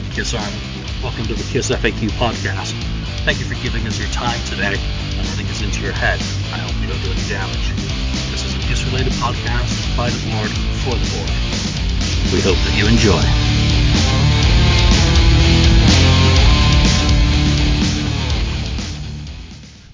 right, Kiss Army. Welcome to the Kiss FAQ podcast. Thank you for giving us your time today and letting us into your head. I hope you don't do any damage. This is a Kiss related podcast by the board for the board. We hope that you enjoy.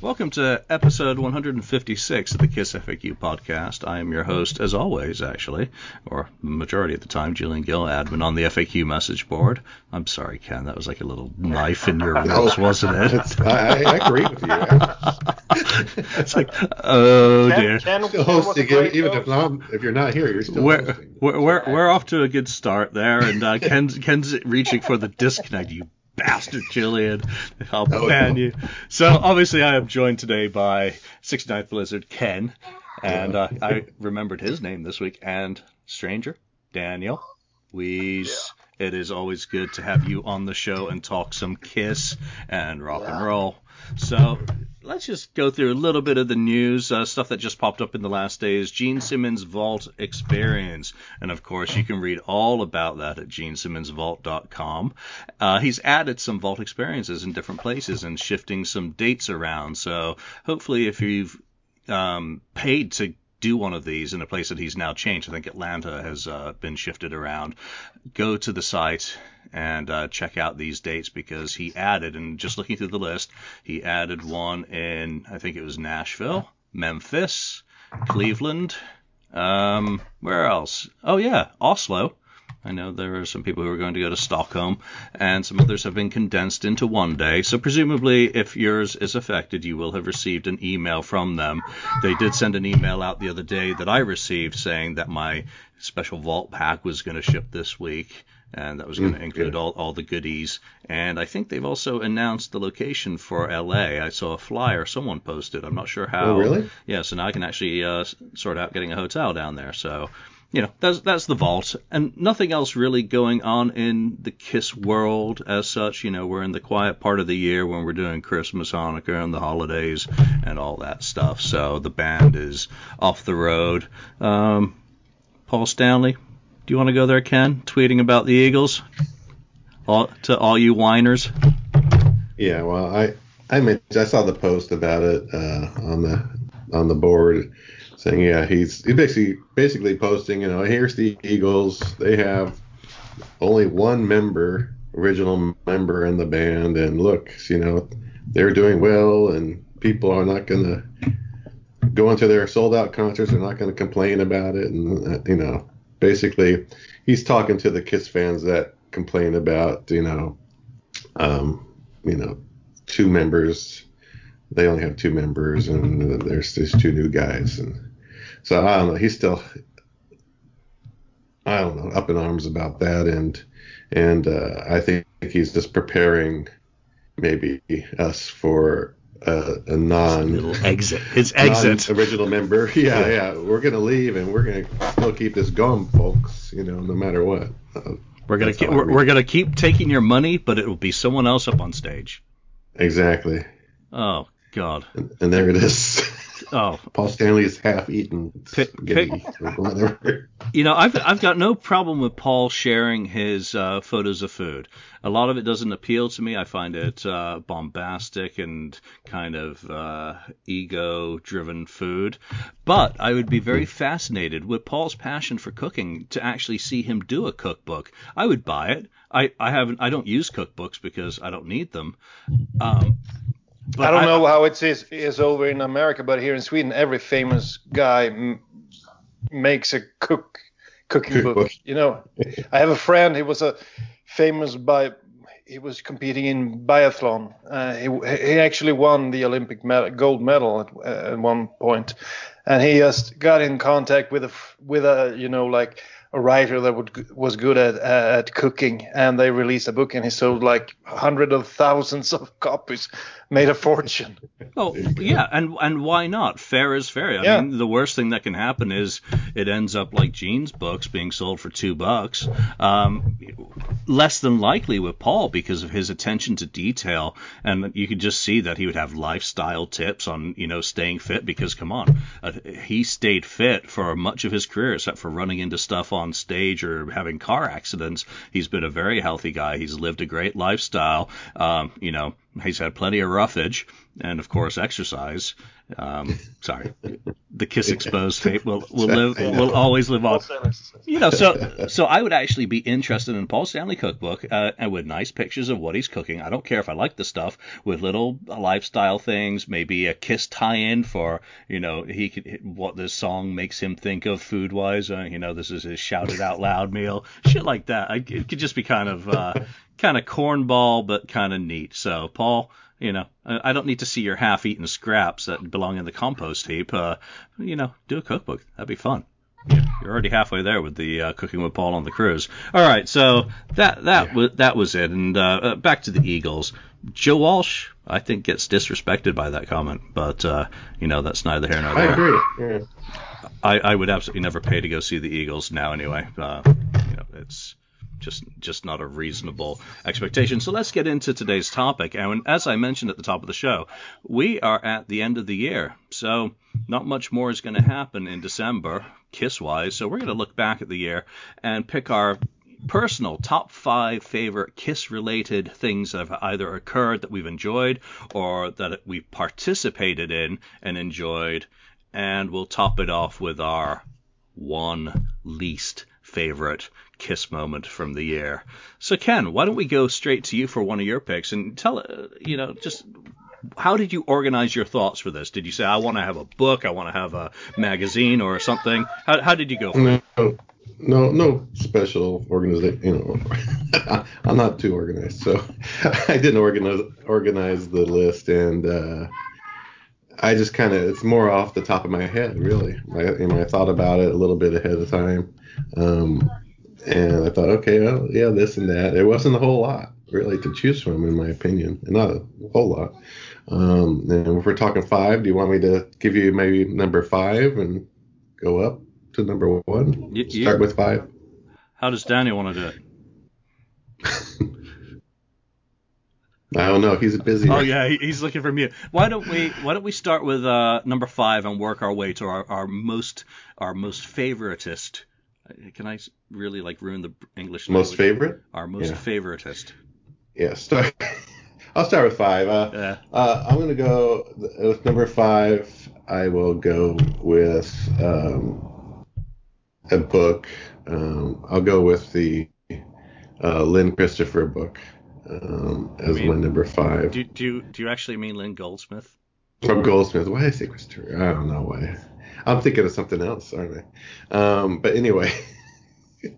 Welcome to episode 156 of the KISS FAQ podcast. I am your host, as always, actually, or majority of the time, Julian Gill, admin on the FAQ message board. I'm sorry, Ken, that was like a little knife in your ribs, wasn't it? I, I agree with you. it's like, oh Ken- dear. Ken- Still Ken was a hosting, great even host. if not, if you're not here, you're still We're, hosting. we're, we're, we're off to a good start there, and uh, Ken's, Ken's reaching for the disconnect, you bastard, Jillian. I'll Oh, ban you. So, obviously, I am joined today by 69th Blizzard Ken, and uh, I remembered his name this week, and Stranger, Daniel, Weeze. It is always good to have you on the show and talk some Kiss and rock and roll. So let's just go through a little bit of the news, uh, stuff that just popped up in the last days. Gene Simmons Vault Experience. And of course, you can read all about that at genesimmonsvault.com. Uh, he's added some Vault experiences in different places and shifting some dates around. So hopefully, if you've um, paid to do one of these in a place that he's now changed. I think Atlanta has uh, been shifted around. Go to the site and uh, check out these dates because he added, and just looking through the list, he added one in, I think it was Nashville, Memphis, Cleveland, um, where else? Oh, yeah, Oslo. I know there are some people who are going to go to Stockholm, and some others have been condensed into one day. So presumably, if yours is affected, you will have received an email from them. They did send an email out the other day that I received saying that my special vault pack was going to ship this week, and that was going to include all, all the goodies. And I think they've also announced the location for LA. I saw a flyer someone posted. I'm not sure how. Oh, really? Yeah, so now I can actually uh, sort out getting a hotel down there. So, you know, that's that's the vault, and nothing else really going on in the Kiss world as such. You know, we're in the quiet part of the year when we're doing Christmas, Hanukkah, and the holidays, and all that stuff. So the band is off the road. Um, Paul Stanley, do you want to go there, Ken? Tweeting about the Eagles, all, to all you whiners. Yeah, well, I I meant I saw the post about it uh, on the on the board saying yeah he's he basically basically posting you know here's the Eagles. They have only one member original member in the band. And look you know they're doing well and people are not gonna go into their sold out concerts. They're not gonna complain about it. And uh, you know basically he's talking to the Kiss fans that complain about you know um, you know two members. They only have two members, and there's these two new guys, and so I don't know. He's still, I don't know, up in arms about that, and and uh, I think he's just preparing maybe us for a, a non exit. His exit. original member. Yeah, yeah, we're gonna leave, and we're gonna still keep this going, folks. You know, no matter what. Uh, We're gonna keep, we're, we're gonna keep taking your money, but it will be someone else up on stage. exactly, Oh God. and, and there it is. Oh, Paul Stanley is half-eaten Pick- spaghetti whatever. you know, I've I've got no problem with Paul sharing his uh, photos of food. A lot of it doesn't appeal to me. I find it uh, bombastic and kind of uh, ego-driven food. But I would be very fascinated with Paul's passion for cooking to actually see him do a cookbook. I would buy it. I, I haven't. I don't use cookbooks because I don't need them. Um, but I don't know how it is, is over in America, but here in Sweden, every famous guy m- makes a cook cooking book. Cookbook. You know, I have a friend. He was a famous by. He was competing in biathlon. Uh, he he actually won the Olympic medal, gold medal at, at one point, and he just got in contact with a with a you know like a writer that would, was good at at cooking, and they released a book, and he sold like hundreds of thousands of copies, made a fortune. Oh yeah, and and why not? Fair is fair. I Yeah. mean, the worst thing that can happen is it ends up like Gene's books being sold for two bucks. Um, less than likely with Paul because of his attention to detail, and you could just see that he would have lifestyle tips on you know staying fit. Because come on, uh, he stayed fit for much of his career, except for running into stuff on on stage or having car accidents. He's been a very healthy guy. He's lived a great lifestyle. Um, you know, he's had plenty of roughage and of course exercise. Um, sorry, the Kiss Exposed tape will will live will always live on. You know, so so I would actually be interested in Paul Stanley cookbook uh, and with nice pictures of what he's cooking. I don't care if I like the stuff with little lifestyle things, maybe a Kiss tie-in for you know he could what this song makes him think of food wise. Uh, you know, this is his Shout It Out Loud meal, shit like that. I, it could just be kind of uh, kind of cornball, but kind of neat. So Paul you know, I don't need to see your half-eaten scraps that belong in the compost heap. Uh, you know, do a cookbook. That'd be fun. You're already halfway there with the uh, cooking with Paul on the cruise. All right, so that that yeah. was that was it. And uh, uh, back to the Eagles. Joe Walsh, I think, gets disrespected by that comment, but uh, you know that's neither here nor there. I agree. Yeah. I, I would absolutely never pay to go see the Eagles now. Anyway, uh, you know, it's just just not a reasonable expectation. So let's get into today's topic. And as I mentioned at the top of the show, we are at the end of the year, so not much more is going to happen in December, kiss wise. So we're going to look back at the year and pick our personal top five favorite kiss related things that have either occurred that we've enjoyed or that we've participated in and enjoyed. And we'll top it off with our one least favorite kiss moment from the year. So Ken, why don't we go straight to you for one of your picks and tell uh, you know just how did you organize your thoughts for this? Did you say I want to have a book, I want to have a magazine or something? How, how did you go? no, it? no, no special organization. You know, I'm not too organized, so I didn't organize organize the list, and uh, I just kind of it's more off the top of my head, really. I, you know, I thought about it a little bit ahead of time. Um, and I thought, okay, well, yeah, this and that. It wasn't a whole lot really to choose from, in my opinion, not a whole lot. Um, and if we're talking five, do you want me to give you maybe number five and go up to number one? You, Start with five. How does Daniel want to do it? I don't know. He's busy. Oh yeah, he's looking for me. Why don't we Why don't we start with uh, number five and work our way to our, our most our most favoritist can I really like ruin the English? Most language? favorite? Our most yeah. favoritist. Yeah, start. I'll start with five. Uh, yeah. Uh, I'm gonna go with number five. I will go with um, a book. Um, I'll go with the uh, Lynn Christopher book um, as mean, my number five. Do, do you do you actually mean Lynn Goldsmith? From Goldsmith. Why did I say Christopher? I don't know why. I'm thinking of something else, aren't I? Um, but anyway,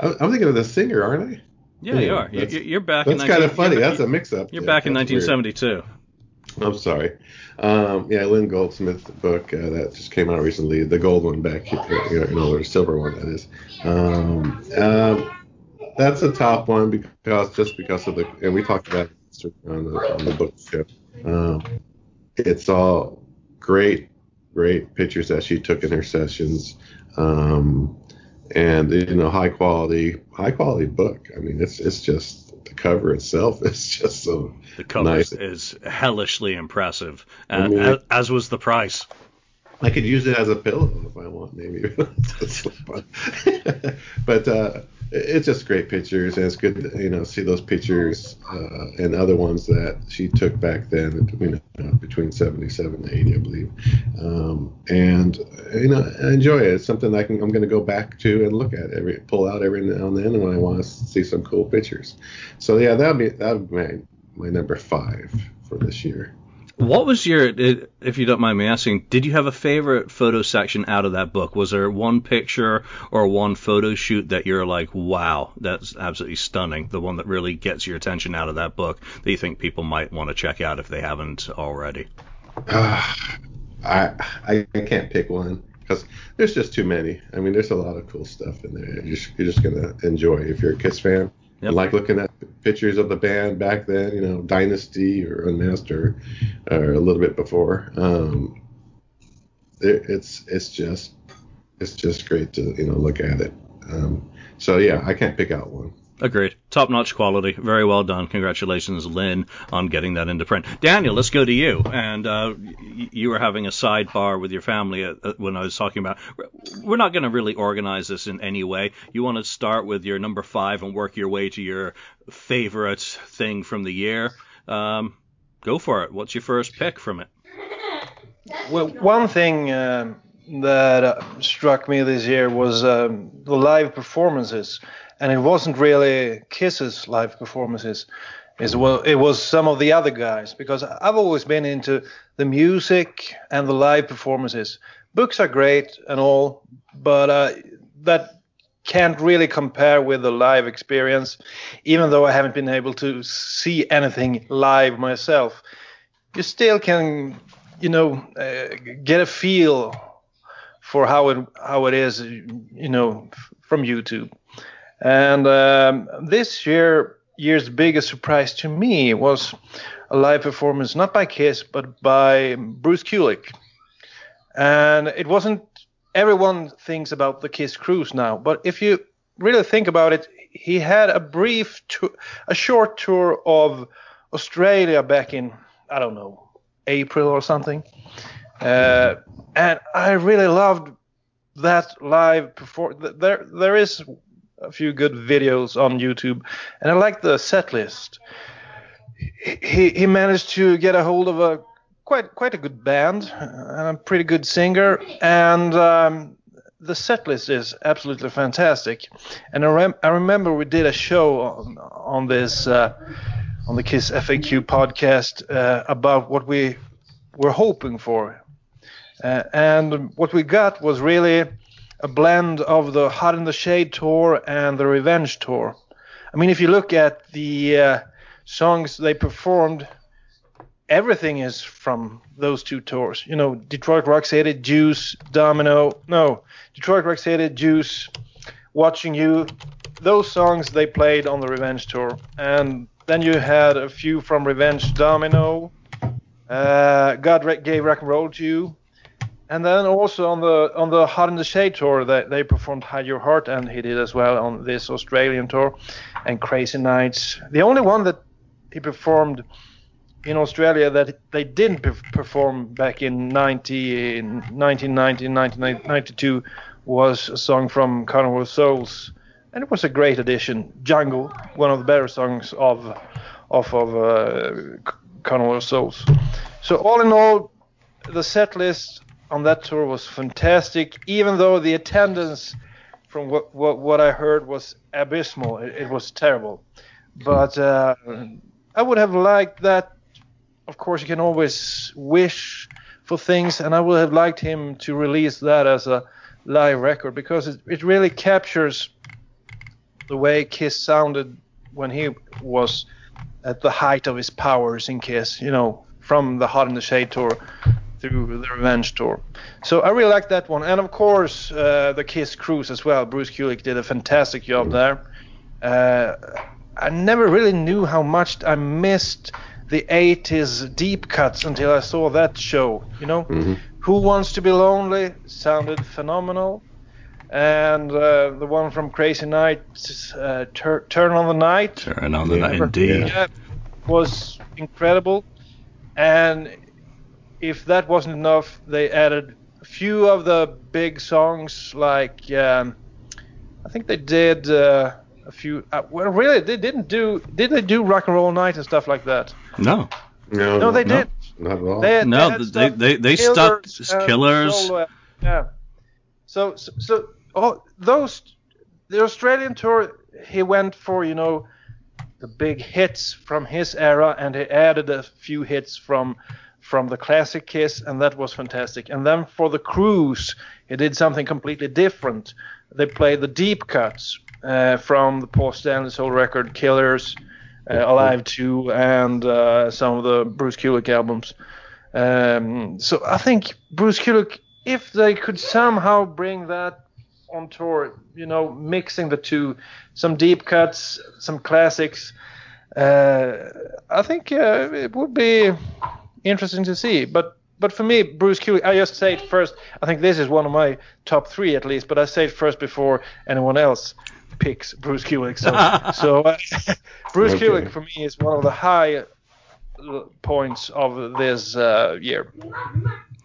I'm thinking of the singer, aren't I? Yeah, you are. You're back. That's kind of funny. That's a mix-up. You're yeah, back in 1972. Weird. I'm sorry. Um, yeah, Lynn Goldsmith book uh, that just came out recently. The gold one back here, you know, the silver one that is. Um, um, that's a top one because just because of the and we talked about it on the on the book show. Um, it's all great, great pictures that she took in her sessions. Um, and you know, high quality, high quality book. I mean, it's it's just the cover itself is just so the cover nice. is hellishly impressive, I mean, as, as, was the price. I could use it as a pillow if I want, maybe. but uh, it's just great pictures, and it's good to you know see those pictures uh, and other ones that she took back then, you know, between 77 and 80, I believe. Um, and you know, I enjoy it. It's something I can I'm going to go back to and look at every pull out every now and then when I want to see some cool pictures. So yeah, that'd be that'd be my, my number five for this year. What was your, if you don't mind me asking, did you have a favorite photo section out of that book? Was there one picture or one photo shoot that you're like, wow, that's absolutely stunning? The one that really gets your attention out of that book that you think people might want to check out if they haven't already? Uh, I I can't pick one because there's just too many. I mean, there's a lot of cool stuff in there. You're just, you're just gonna enjoy if you're a Kiss fan. Yep. like looking at pictures of the band back then, you know, Dynasty or Unmasked or, or a little bit before. Um, it, it's it's just it's just great to you know look at it. Um, so yeah, I can't pick out one. Agreed. Top notch quality. Very well done. Congratulations, Lynn, on getting that into print. Daniel, let's go to you. And uh, you were having a sidebar with your family uh, uh, when I was talking about. We're not going to really organize this in any way. You want to start with your number five and work your way to your favorite thing from the year. Um, go for it. What's your first pick from it? Well, one thing um, that uh, struck me this year was um, the live performances and it wasn't really Kiss's live performances. As well, it was some of the other guys because I've always been into the music and the live performances. Books are great and all, but uh, that can't really compare with the live experience. Even though I haven't been able to see anything live myself, you still can, you know, uh, get a feel for how it how it is, you know, from YouTube. And um, this year, year's biggest surprise to me was a live performance, not by Kiss, but by Bruce Kulick. And it wasn't everyone thinks about the Kiss cruise now, but if you really think about it, he had a brief, tour, a short tour of Australia back in I don't know April or something, uh, and I really loved that live performance. There, there is a few good videos on YouTube, and I like the set list. He he managed to get a hold of a quite quite a good band and a pretty good singer, and um, the set list is absolutely fantastic. And I, rem- I remember we did a show on, on this uh, on the Kiss FAQ podcast uh, about what we were hoping for, uh, and what we got was really a blend of the Hot in the Shade tour and the Revenge tour. I mean, if you look at the uh, songs they performed, everything is from those two tours. You know, Detroit Rock City, Juice, Domino. No, Detroit Rock City, Juice, Watching You. Those songs they played on the Revenge tour. And then you had a few from Revenge Domino. Uh, God gave rock and roll to you. And then also on the on the Hot in the Shade tour, they, they performed Hide Your Heart, and he did as well on this Australian tour, and Crazy Nights. The only one that he performed in Australia that they didn't perform back in 90, in 1990, 1992 was a song from Carnival Souls, and it was a great addition. Jungle, one of the better songs of of of uh, Carnival Souls. So all in all, the set list on that tour was fantastic, even though the attendance, from what what, what I heard, was abysmal. It, it was terrible. But uh, I would have liked that. Of course, you can always wish for things, and I would have liked him to release that as a live record because it, it really captures the way Kiss sounded when he was at the height of his powers in Kiss. You know, from the Hot in the Shade tour through the Revenge tour. So I really like that one, and of course uh, the Kiss cruise as well. Bruce Kulick did a fantastic job there. Uh, I never really knew how much I missed the 80s deep cuts until I saw that show. You know, mm-hmm. Who Wants to Be Lonely sounded phenomenal. And uh, the one from Crazy Nights, uh, Tur- Turn on the Night. Turn on the Night, indeed. Yeah, was incredible. And if that wasn't enough, they added a few of the big songs, like um, I think they did uh, a few. Uh, well, really, they didn't do. Did they do Rock and Roll Night and stuff like that? No. No, no, they did. Not at all. They had, no, they they, they, stuck killers. yeah. So so, so oh, those the Australian tour he went for you know the big hits from his era and he added a few hits from from the classic Kiss, and that was fantastic. And then for the cruise, he did something completely different. They played the deep cuts uh, from the Paul Stanley Soul record, Killers, uh, Alive 2, and uh, some of the Bruce Kulick albums. Um, so I think Bruce Kulick, if they could somehow bring that on tour, you know, mixing the two, some deep cuts, some classics, uh, I think uh, it would be interesting to see. But but for me, Bruce Kulick, I just say it first. I think this is one of my top three at least, but I say it first before anyone else. picks Bruce Kulick. So, so uh, Bruce Okay. Kulick for me is one of the high points of this uh, year.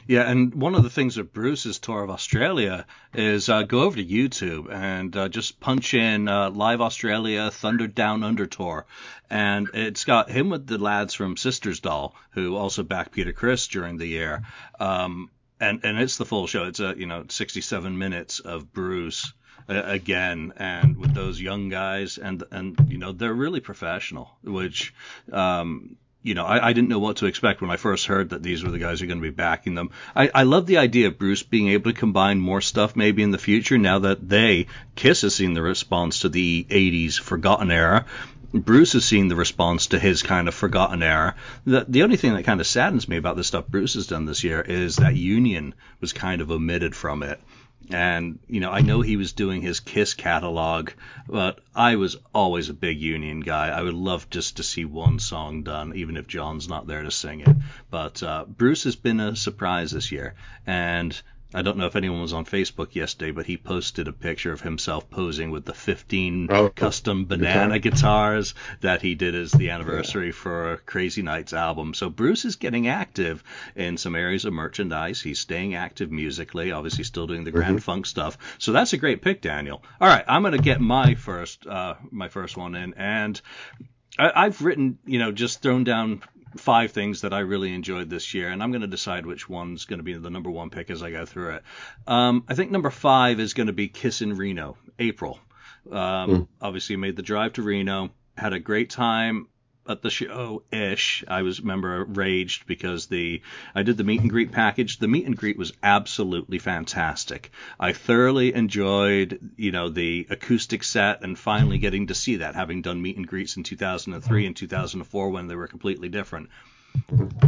Yeah, and one of the things with Bruce's tour of Australia is uh, go over to YouTube and uh, just punch in uh, Live Australia Thunder Down Under tour, and it's got him with the lads from Sisters Doll, who also backed Peter Criss during the year, um, and and it's the full show. It's a you know 67 minutes of Bruce uh, again, and with those young guys, and and you know they're really professional, which. Um, you know, I, I didn't know what to expect when I first heard that these were the guys who are going to be backing them. I, I love the idea of Bruce being able to combine more stuff maybe in the future now that they, Kiss has seen the response to the 80s Forgotten Era. Bruce has seen the response to his kind of forgotten era. The, the only thing that kind of saddens me about the stuff Bruce has done this year is that Union was kind of omitted from it. And, you know, I know he was doing his Kiss catalog, but I was always a big Union guy. I would love just to see one song done, even if John's not there to sing it. But uh, Bruce has been a surprise this year. And I don't know if anyone was on Facebook yesterday, but he posted a picture of himself posing with the 15 Oh, custom banana guitars that he did as the anniversary for Crazy Nights album. So Bruce is getting active in some areas of merchandise. He's staying active musically, obviously still doing the grand funk stuff. So that's a great pick, Daniel. All right, I'm gonna get my first uh, my first one in, and I, I've written, you know, just thrown down five things that I really enjoyed this year, and I'm going to decide which one's going to be the number one pick as I go through it. Um, I think number five is going to be Kiss in Reno, April. Um, Obviously, made the drive to Reno, had a great time at the show ish. I was remember raged because the I did the meet and greet package. The meet and greet was absolutely fantastic. I thoroughly enjoyed, you know, the acoustic set and finally getting to see that, having done meet and greets in 2003 and 2004 when they were completely different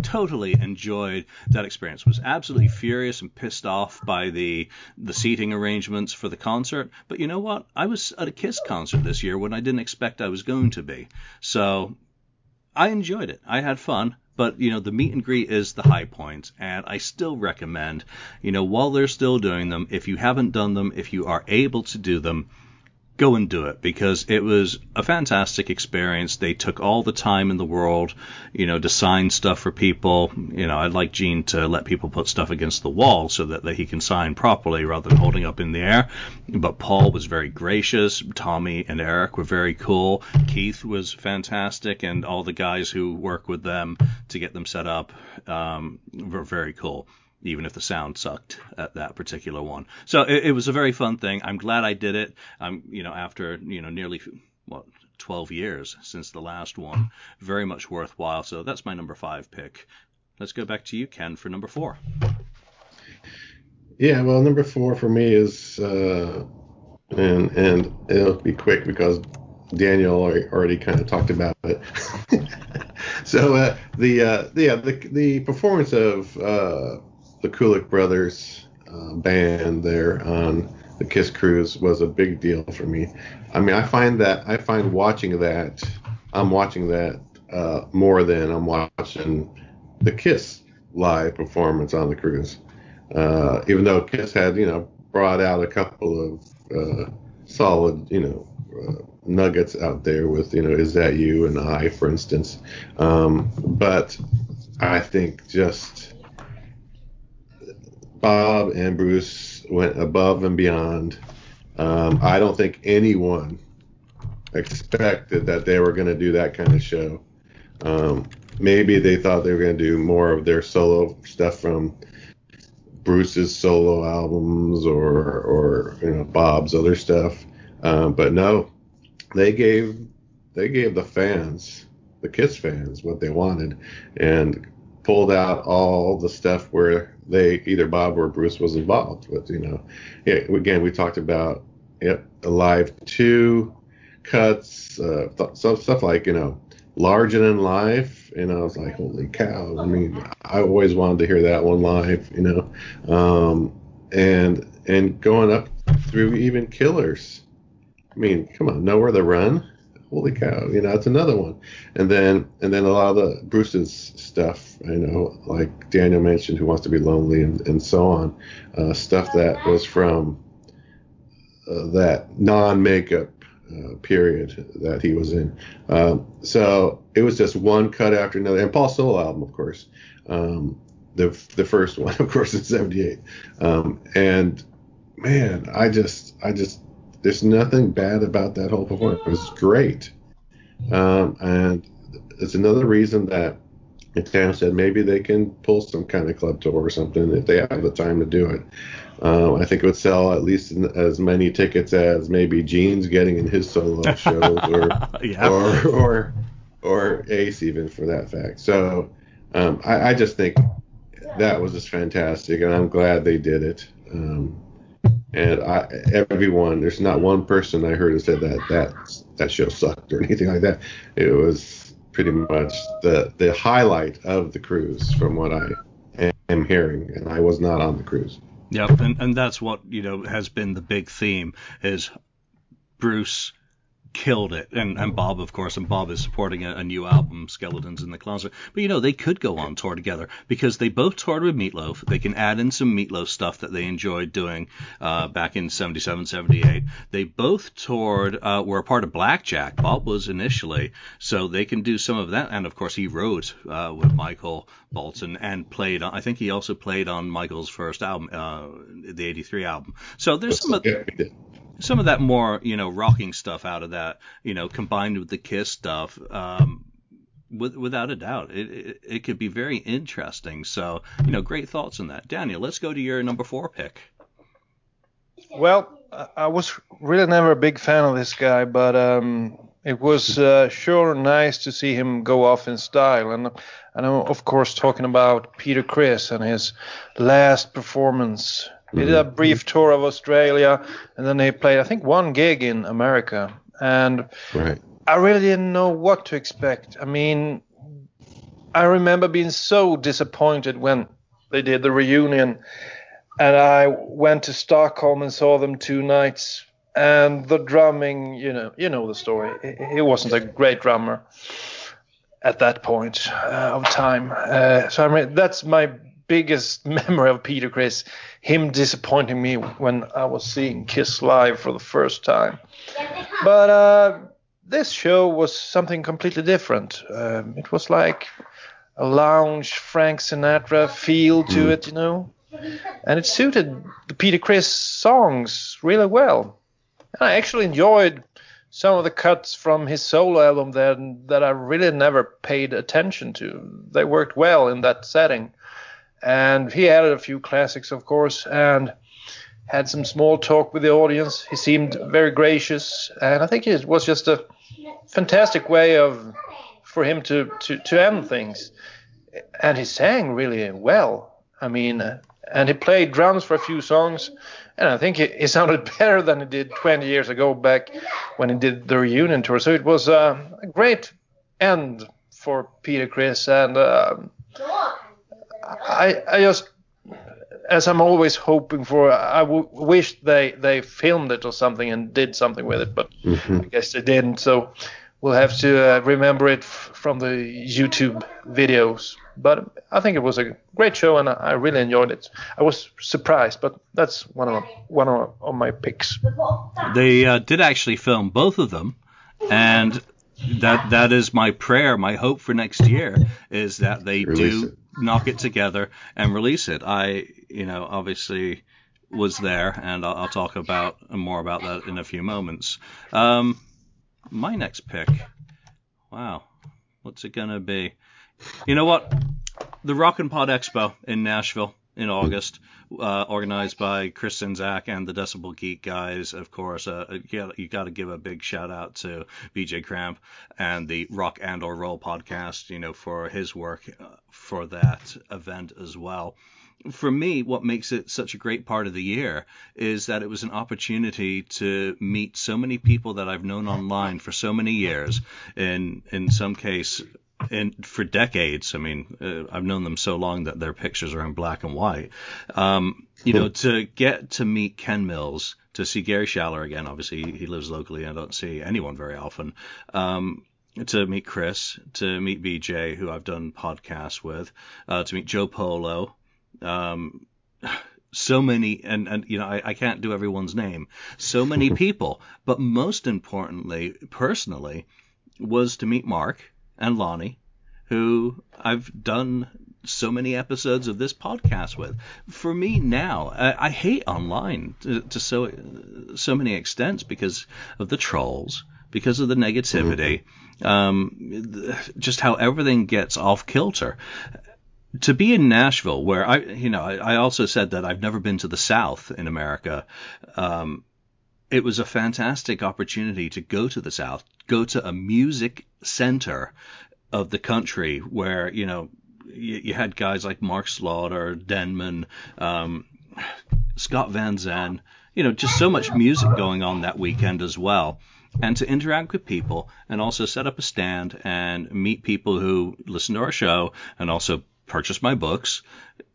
totally enjoyed that experience. Was absolutely furious and pissed off by the the seating arrangements for the concert. But you know what? I was at a Kiss concert this year when I didn't expect I was going to be. So I enjoyed it. I had fun. But you know the meet and greet is the high point, and I still recommend, you know, while they're still doing them, if you haven't done them, if you are able to do them, go and do it because it was a fantastic experience. They took all the time in the world, you know, to sign stuff for people. You know, I'd like Gene to let people put stuff against the wall so that, that he can sign properly rather than holding up in the air. But Paul was very gracious. Tommy and Eric were very cool. Keith was fantastic, and all the guys who work with them to get them set up um, were very cool even if the sound sucked at that particular one. So it, it was a very fun thing. I'm glad I did it. I'm, you know, after you know nearly what 12 years since the last one, very much worthwhile. So that's my number five pick. Let's go back to you, Ken, for number four. Yeah, well, number four for me is, uh, and and it'll be quick because Daniel already, kind of talked about it. so uh, the uh, yeah the the performance of uh, the Kulick brothers uh, band there on the Kiss cruise was a big deal for me. I mean, I find that I find watching that I'm watching that uh, more than I'm watching the Kiss live performance on the cruise. Uh, even though Kiss had, you know, brought out a couple of uh, solid, you know, uh, nuggets out there with, you know, is that you and I, for instance. Um, but I think just Bob and Bruce went above and beyond. Um, I don't think anyone expected that they were going to do that kind of show. Um, maybe they thought they were going to do more of their solo stuff from Bruce's solo albums or or you know Bob's other stuff. Um, but no, they gave they gave the fans, the Kiss fans, what they wanted, and pulled out all the stuff where they either Bob or Bruce was involved with. You know, yeah. Again, we talked about yep, Alive two cuts, uh, th- stuff like you know larger than life and i was like holy cow i mean i always wanted to hear that one live you know um, and and going up through even killers i mean come on nowhere to run holy cow you know it's another one and then and then a lot of the bruce's stuff you know like daniel mentioned who wants to be lonely and, and so on uh, stuff that was from uh, that non-makeup uh, period that he was in. Um, so it was just one cut after another, and Paul solo album, of course. Um, the the first one, of course, in '78. Um, and man, I just I just there's nothing bad about that whole performance. It was great. Um, and it's another reason that Tam said maybe they can pull some kind of club tour or something if they have the time to do it. Um, I think it would sell at least as many tickets as maybe Gene's getting in his solo shows, or, yeah. or or or Ace even for that fact. So um, I, I, just think that was just fantastic, and I'm glad they did it. Um, and I, everyone, there's not one person I heard who said that that that show sucked or anything like that. It was pretty much the the highlight of the cruise from what I am hearing, and I was not on the cruise. Yep, and and that's what you know has been the big theme is Bruce killed it. And, and Bob, of course, and Bob is supporting a, a, new album, Skeletons in the Closet. But you know, they could go on tour together because they both toured with Meatloaf. They can add in some Meatloaf stuff that they enjoyed doing uh, back in 77, 78. They both toured, uh, were a part of Blackjack. Bob was initially, so they can do some of that. And of course, he wrote uh, with Michael Bolton and played on, I think he also played on Michael's first album, uh, the 83 album. So there's some. Of, some of that more, you know, rocking stuff out of that, you know, combined with the Kiss stuff, um, with, without a doubt, it, it, it could be very interesting. So, you know, great thoughts on that. Daniel, let's go to your number four pick. Well, I was really never a big fan of this guy, but um, it was uh, sure nice to see him go off in style. And, and I'm, of course, talking about Peter Criss and his last performance he did a brief tour of Australia, and then he played, I think, one gig in America. And right. I really didn't know what to expect. I mean, I remember being so disappointed when they did the reunion, and I went to Stockholm and saw them two nights. And the drumming, you know, you know the story. He wasn't a great drummer at that point uh, of time. Uh, so I mean, that's my biggest memory of Peter Criss, him disappointing me when I was seeing Kiss live for the first time. But uh, this show was something completely different. Um, it was like a lounge Frank Sinatra feel to mm. it, you know, and it suited the Peter Criss songs really well. And I actually enjoyed some of the cuts from his solo album that that I really never paid attention to. They worked well in that setting and he added a few classics, of course, and had some small talk with the audience. He seemed very gracious, and I think it was just a fantastic way of for him to to, to end things. And he sang really well. I mean, and he played drums for a few songs, and I think he, he, sounded better than he did 20 years ago back when he did the reunion tour. So it was uh, a great end for Peter Criss, and uh, I, I just, as I'm always hoping for, I w- wish they they filmed it or something and did something with it, but mm-hmm. I guess they didn't. So we'll have to uh, remember it f- from the YouTube videos. But I think it was a great show and I, I really enjoyed it. I was surprised, but that's one of one of, of my picks. They uh, did actually film both of them, and that that is my prayer, my hope for next year is that they Release do it knock it together and release it. I, you know, obviously was there, and I'll, I'll talk about more about that in a few moments. Um, my next pick, wow, what's it gonna be? You know what? The Rock and Pod Expo in Nashville in August, uh, organized by Chris Czynszak and the Decibel Geek guys. Of course, uh, you, you got to give a big shout out to BJ Kramp and the Rock and or Roll podcast, you know, for his work uh, for that event as well for me, what makes it such a great part of the year is that it was an opportunity to meet so many people that I've known online for so many years. In in some case, and for decades. I mean, uh, I've known them so long that their pictures are in black and white. Um, you know, to get to meet Ken Mills, to see Gary Schaller again. Obviously, he lives locally. I don't see anyone very often. Um, to meet Chris, to meet BJ, who I've done podcasts with, uh, to meet Joe Polo. Um, so many, and, and you know, I, I can't do everyone's name, so many people. But most importantly, personally, was to meet Mark and Lonnie, who I've done so many episodes of this podcast with. For me now, I, I hate online to, to, so so many extents because of the trolls, because of the negativity, um, just how everything gets off kilter. To be in Nashville, where I, you know, I, I also said that I've never been to the South in America. Um, it was a fantastic opportunity to go to the South, go to a music center of the country where you know you, you had guys like Mark Slaughter, Denman, um, Scott Van Zandt, you know, just so much music going on that weekend as well. And to interact with people and also set up a stand and meet people who listen to our show and also purchase my books.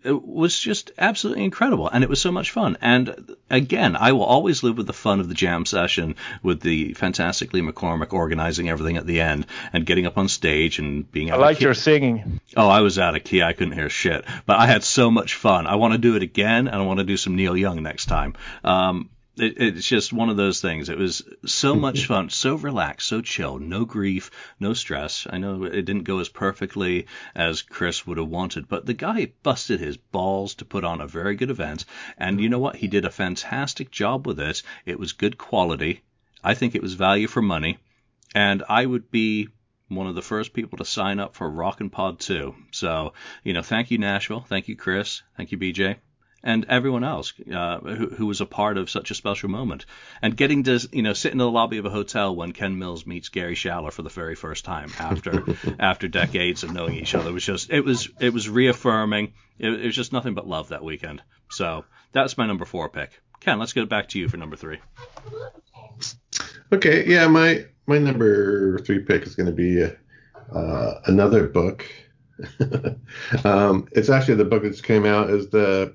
It was just absolutely incredible, and it was so much fun. And again, I will always live with the fun of the jam session with the fantastically McCormick organizing everything at the end and getting up on stage and being. I like your singing. Oh, I was out of key. I couldn't hear shit, but I had so much fun. I want to do it again, and I want to do some Neil Young next time. Um, it, it's just one of those things. It was so mm-hmm. much fun, so relaxed, so chill, no grief, no stress. I know it didn't go as perfectly as Chris would have wanted, but the guy busted his balls to put on a very good event. And you know what? He did a fantastic job with it. It was good quality. I think it was value for money. And I would be one of the first people to sign up for Rockin' Pod 2. So, you know, thank you, Nashville. Thank you, Chris. Thank you, BJ and everyone else uh, who, who, was a part of such a special moment. And getting to you know sit in the lobby of a hotel when Ken Mills meets Gary Schaller for the very first time after after decades of knowing each other was just it was it was reaffirming. It, it was just nothing but love that weekend. So that's my number four pick. Ken, let's get back to you for number three. Okay, yeah, my my number three pick is going to be uh, another book. um, it's actually the book that just came out is the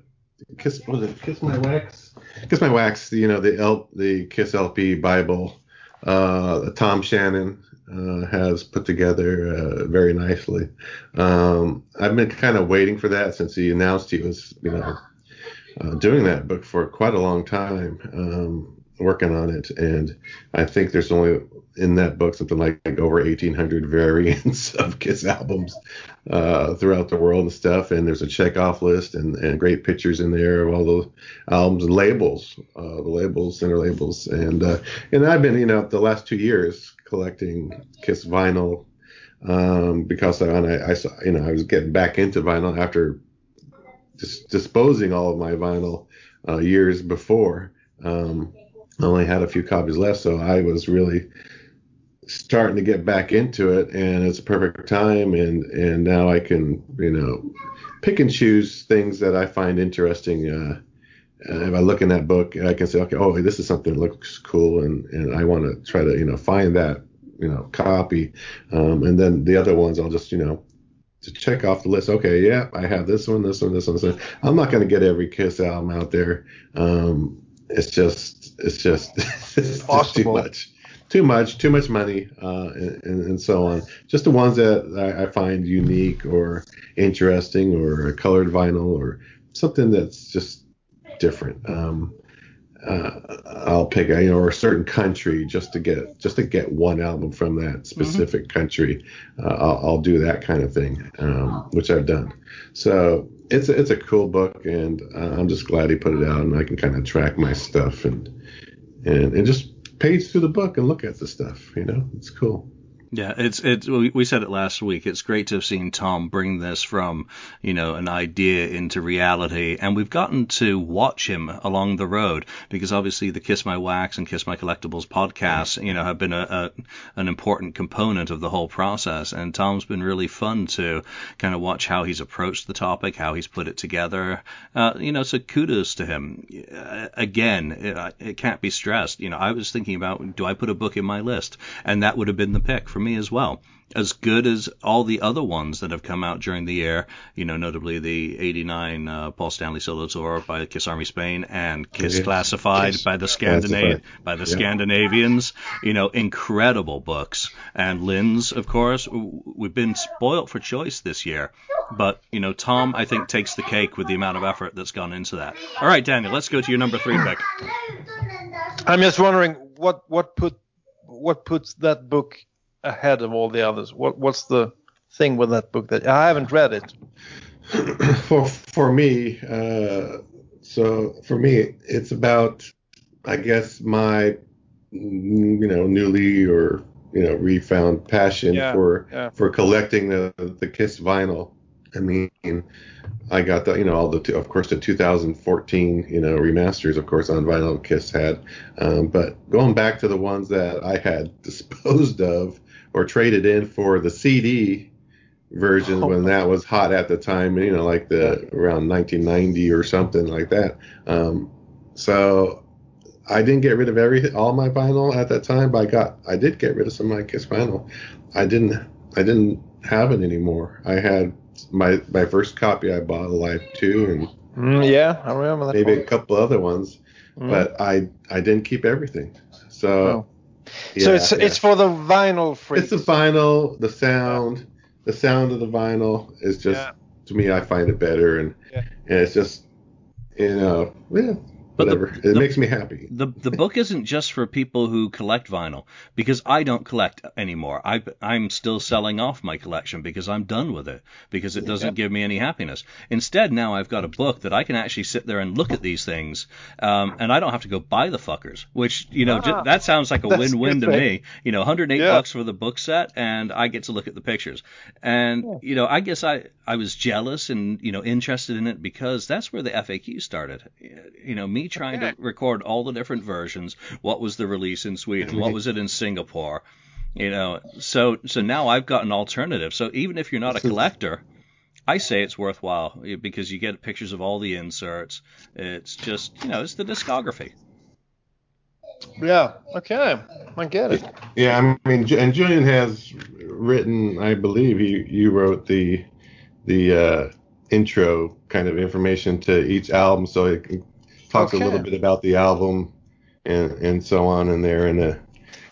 Kiss was it Kiss My Wax? Kiss My Wax, you know, the L, the Kiss LP Bible. Uh, Tom Shannon uh, has put together uh, very nicely. Um, I've been kind of waiting for that since he announced he was, you know, uh, doing that book for quite a long time, um, working on it. And I think there's only in that book something like, like over 1,800 variants of Kiss albums uh, throughout the world and stuff. And there's a checkoff list and, and great pictures in there of all those albums and labels, uh, the labels, center labels. And uh, and I've been, you know, the last two years collecting Kiss vinyl um, because I, I, I, saw, you know, I was getting back into vinyl after dis- disposing all of my vinyl uh, years before. Um, I only had a few copies left, so I was really starting to get back into it and it's a perfect time and and now I can you know pick and choose things that I find interesting uh, if I look in that book I can say okay oh this is something that looks cool and and I want to try to you know find that you know copy um, and then the other ones I'll just you know to check off the list. Okay yeah I have this one this one this one, this one. I'm not going to get every Kiss album out there um, it's just it's just it's just too much too much, too much money, uh, and, and, so on. Just the ones that I, find unique or interesting, or a colored vinyl, or something that's just different. Um, uh, I'll pick you know or a certain country just to get just to get one album from that mm-hmm. specific mm-hmm. country. Uh, I'll, I'll, do that kind of thing, um, which I've done. So it's a, it's a cool book, and uh, I'm just glad he put it out, and I can kind of track my stuff and and and just page through the book and look at the stuff. You know, it's cool. Yeah, it's it's we said it last week. It's great to have seen Tom bring this from you know an idea into reality, and we've gotten to watch him along the road because obviously the Kiss My Wax and Kiss My Collectibles podcasts you know have been a, a an important component of the whole process, and Tom's been really fun to kind of watch how he's approached the topic, how he's put it together. Uh, you know, so kudos to him. Uh, again, it, it can't be stressed. You know, I was thinking about do I put a book in my list, and that would have been the pick for for me as well. As good as all the other ones that have come out during the year, you know, notably the '89 uh, Paul Stanley solo tour by Kiss Army Spain and Kiss Yes. Classified Kiss by the Scandinav- by the Yeah. Scandinavians. You know, incredible books. And Lynn's, of course, we've been spoilt for choice this year. But you know, Tom, I think takes the cake with the amount of effort that's gone into that. All right, Daniel, let's go to your number three pick. I'm just wondering what what put what puts that book ahead of all the others. What what's the thing with that book that I haven't read it? for for me, uh, so for me, it's about, I guess, my, you know, newly or you know refound passion Yeah, for yeah. for collecting the the Kiss vinyl. I mean, I got the you know all the two, of course the 2014 you know remasters of course on vinyl Kiss had, um, but going back to the ones that I had disposed of or traded in for the CD version Oh. when that was hot at the time, you know, like the around 1990 or something like that. Um, so I didn't get rid of every all my vinyl at that time, but I got I did get rid of some of my Kiss vinyl. I didn't I didn't have it anymore. I had my my first copy I bought Alive 2 and Mm, yeah, I remember that. maybe a couple other ones, Mm. but I I didn't keep everything. So Oh. Yeah, so it's yeah. it's for the vinyl freaks. It's the vinyl, the sound, the sound of the vinyl is just Yeah. to me. I find it better, and Yeah. and it's just you know, yeah, But the- it the- makes me happy. The the book isn't just for people who collect vinyl because I don't collect anymore. I I'm still selling off my collection because I'm done with it because it doesn't give me any happiness. Instead, now I've got a book that I can actually sit there and look at these things, um, and I don't have to go buy the fuckers. Which you know ju- Ah, that sounds like a win-win to thing. me. You know, 108 Yeah. bucks for the book set, and I get to look at the pictures. And you know, I guess I I was jealous and you know interested in it because that's where the FAQ started. You know, me trying Okay. to record all the different versions. What was the release in Sweden? What was it in Singapore? You know, so so now I've got an alternative. So even if you're not a collector, I say it's worthwhile eh, because you get pictures of all the inserts. It's just you know, it's the discography. yeah. Okay, I get it. Yeah, I mean, and Julian has written, I believe you you wrote the the uh, intro kind of information to each album, so it talks Okay. a little bit about the album and and so on in there, and uh,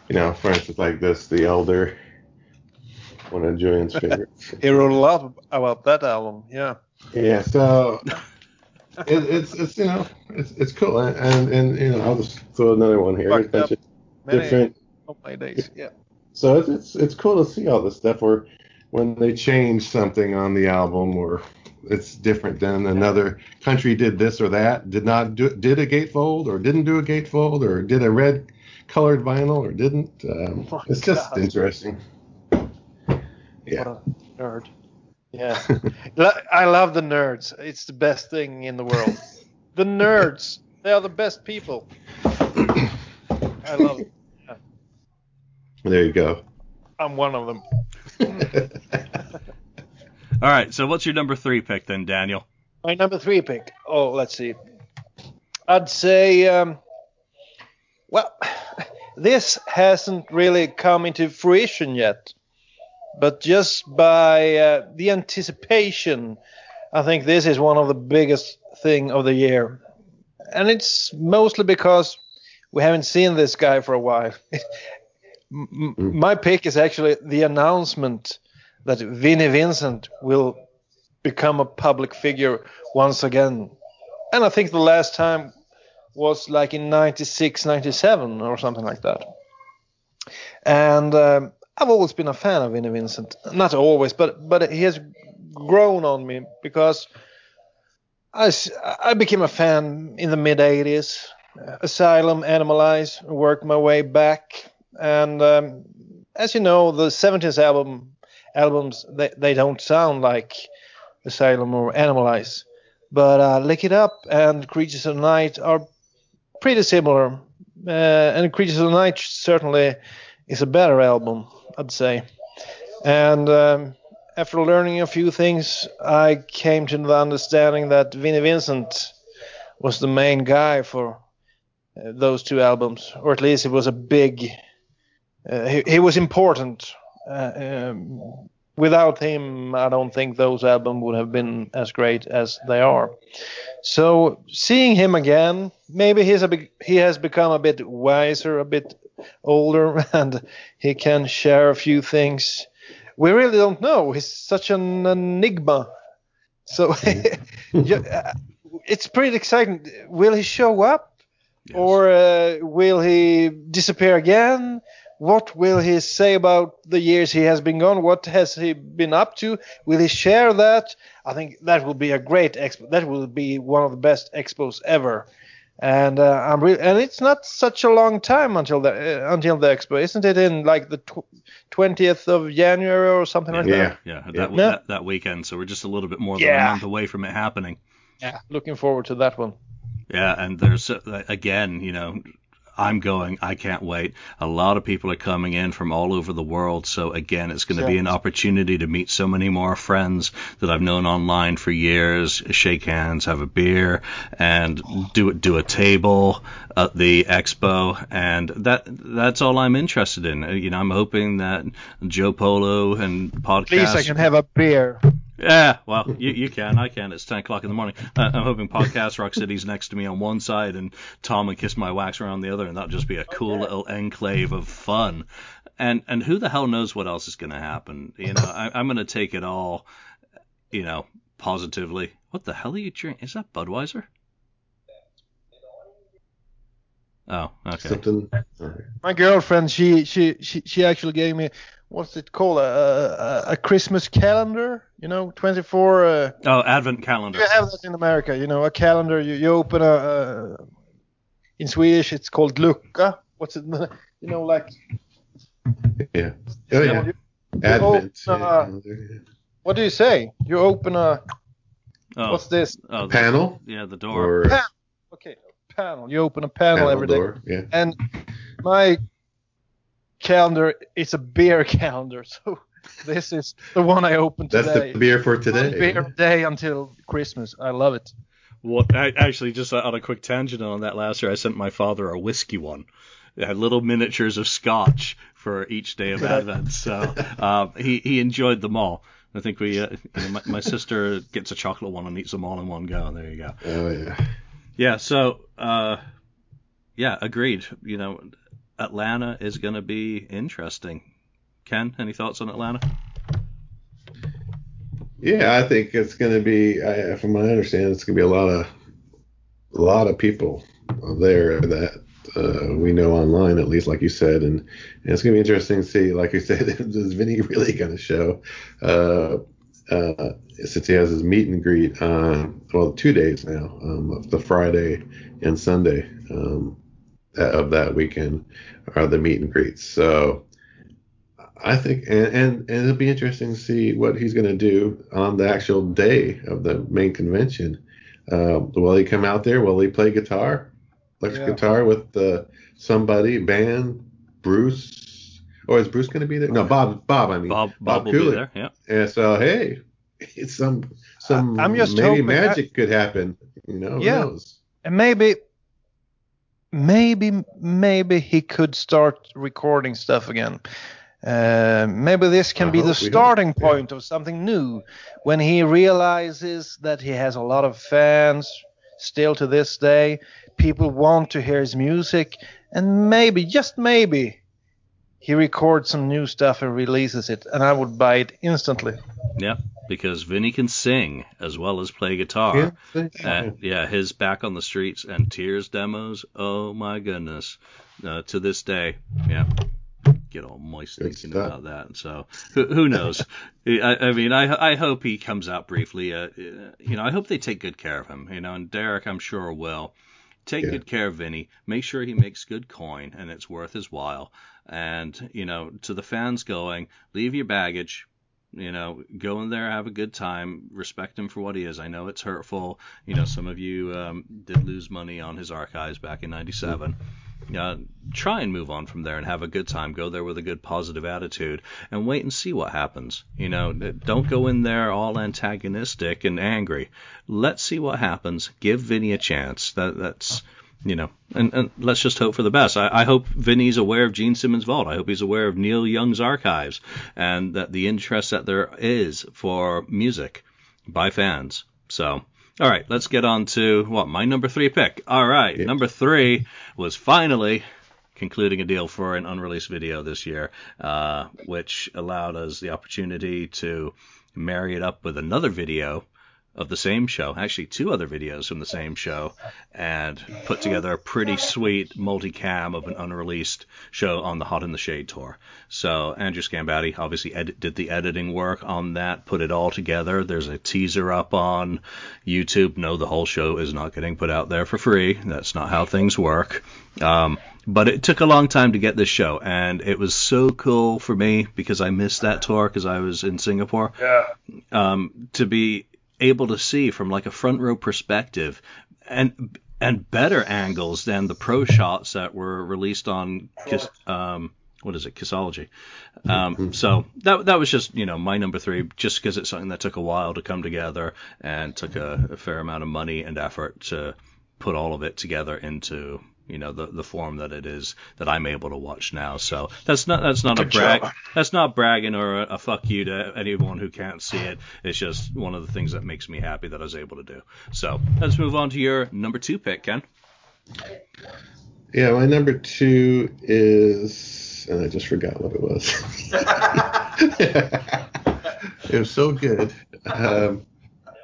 you know, for instance, like this, the Elder, one of Julian's favorites. He wrote a lot about that album. Yeah. Yeah, so it, it's it's you know it's it's cool, and, and and you know I'll just throw another one here. Different. my days. Yeah. So it's, it's it's cool to see all this stuff where when they change something on the album or it's different than another country did this or that, did not do did a gatefold or didn't do a gatefold or did a red colored vinyl or didn't. Um, Oh, it's just interesting. Yeah. What a nerd. Yeah. I love the nerds. It's the best thing in the world. the nerds. They are the best people. I love it. There you go. I'm one of them. All right, so what's your number three pick then, Daniel? My number three pick. Oh, let's see. I'd say, um, well, this hasn't really come into fruition yet, but just by uh, the anticipation, I think this is one of the biggest thing of the year, and it's mostly because we haven't seen this guy for a while. M- m- My pick is actually the announcement that Vinnie Vincent will become a public figure once again. And I think the last time was like in 96, 97 or something like that. And um, I've always been a fan of Vinnie Vincent. Not always, but but he has grown on me because I became a fan in the mid 80s. Asylum, Animalize, worked my way back. And um, as you know, the 70s album albums they, they don't sound like Asylum or Animalize. But uh, Lick It Up and Creatures of the Night are pretty similar. Uh, and Creatures of the Night certainly is a better album, I'd say. And um, after learning a few things, I came to the understanding that Vinnie Vincent was the main guy for uh, those two albums, or at least it was a big. Uh, he, he was important um, without him, I don't think those albums would have been as great as they are. So seeing him again, maybe he's a big, he has become a bit wiser, a bit older, and he can share a few things. We really don't know. He's such an enigma. So it's pretty exciting. Will he show up? Yes. Or uh, will he disappear again? What will he say about the years he has been gone? What has he been up to? Will he share that? I think that will be a great expo. That will be one of the best expos ever. And uh, I'm really, and it's not such a long time until the uh, until the expo, isn't it? In like the twentieth of January or something yeah. like that. Yeah, yeah, that, that, that weekend. So we're just a little bit more than yeah. a month away from it happening. Yeah, looking forward to that one. Yeah, and there's uh, again, you know, I'm going. I can't wait. A lot of people are coming in from all over the world. So again, it's going to be an opportunity to meet so many more friends that I've known online for years. Shake hands, have a beer, and do do a table at the expo. And that that's all I'm interested in. You know, I'm hoping that Joe Polo and podcast. Please, I can have a beer. Yeah, well, you, you can. I can. It's 10 o'clock in the morning. Uh, I'm hoping Podcast Rock City's next to me on one side and Tom and Kiss My Wax around the other, and that'll just be a cool little enclave of fun. And and who the hell knows what else is going to happen? You know, I, I'm going to take it all, you know, positively. What the hell are you drinking? Is that Budweiser? Oh, okay. Something. My girlfriend, she she she she actually gave me what's it called a, a, a Christmas calendar. You know, 24. Uh, oh, Advent calendar. You have that in America. You know, a calendar. You, you open a, a in Swedish it's called lucka. What's it? You know, like. Yeah. Oh yeah. You, Advent. Open, uh, what do you say? You open a. Oh, what's this? Oh, the, panel. Yeah, the door. Or, Okay, panel. You open a panel, panel every day. Door, yeah. And my calendar it's a beer calendar. So this is the one I opened today. That's the beer for today. One beer day until Christmas. I love it. Well, I, actually, just on a quick tangent on that last year, I sent my father a whiskey one. It had little miniatures of scotch for each day of Advent, so uh, he he enjoyed them all. I think we, uh, you know, my, my, sister gets a chocolate one and eats them all in one go. and There you go. Oh yeah. Yeah. So, uh, yeah, agreed. You know, Atlanta is going to be interesting. Ken, any thoughts on Atlanta? Yeah, I think it's going to be. From my understanding, it's going to be a lot of a lot of people there that uh, we know online, at least, like you said, and, and it's going to be interesting to see. Like you said, is Vinnie really going to show? Uh, uh, since he has his meet and greet on well two days now, um, the Friday and Sunday. Um, of that weekend are the meet and greets. So I think, and, and, and it'll be interesting to see what he's going to do on the actual day of the main convention. Uh, will he come out there? Will he play guitar, electric yeah. guitar with uh, somebody, band, Bruce? Or is Bruce going to be there? No, Bob. Bob. I mean, Bob. Bob, Bob will be there. Yeah. And so, hey, it's some some I'm just maybe magic could happen. You know. Yeah. And maybe maybe maybe he could start recording stuff again. Uh, maybe this can I be the starting point yeah. of something new when he realizes that he has a lot of fans still to this day. People want to hear his music, and maybe, just maybe, he records some new stuff and releases it, and I would buy it instantly. Yeah because Vinnie can sing as well as play guitar. Yeah, and, yeah, his Back on the Streets and Tears demos. Oh my goodness, uh, to this day, yeah, get all moist thinking about that. So who, who knows? I, I, mean, I I hope he comes out briefly. Uh, you know, I hope they take good care of him. You know, and Derek, I'm sure will. Take yeah. good care of Vinnie. Make sure he makes good coin and it's worth his while. And, you know, to the fans going, leave your baggage, you know, go in there, have a good time, respect him for what he is. I know it's hurtful. You know, some of you um, did lose money on his archives back in '97. Uh, try and move on from there and have a good time. Go there with a good positive attitude and wait and see what happens. You know, don't go in there all antagonistic and angry. Let's see what happens. Give Vinnie a chance. That that's you know, and, and let's just hope for the best. I, I hope Vinnie's aware of Gene Simmons' vault. I hope he's aware of Neil Young's archives, and that the interest that there is for music by fans. So, all right, let's get on to what my number three pick. All right, yeah. number three was finally concluding a deal for an unreleased video this year, uh, which allowed us the opportunity to marry it up with another video of the same show, actually two other videos from the same show, and put together a pretty sweet multicam of an unreleased show on the Hot in the Shade tour. So Andrew Scambatti obviously edit, did the editing work on that, put it all together. There's a teaser up on YouTube. No, the whole show is not getting put out there for free. That's not how things work. Um, but it took a long time to get this show, and it was so cool for me because I missed that tour because I was in Singapore. Yeah. Um, to be able to see from like a front row perspective and and better angles than the pro shots that were released on Kiss, um, what is it Kissology. Um, mm-hmm. so that that was just you know my number three just because it's something that took a while to come together and took a, a fair amount of money and effort to put all of it together into you know the the form that it is that I'm able to watch now. So that's not that's not Good a brag. Job. That's not bragging or a, a, fuck you to anyone who can't see it. It's just one of the things that makes me happy that I was able to do. So let's move on to your number two pick, Ken. Yeah, my number two is, and I just forgot what it was. it was so good. Um,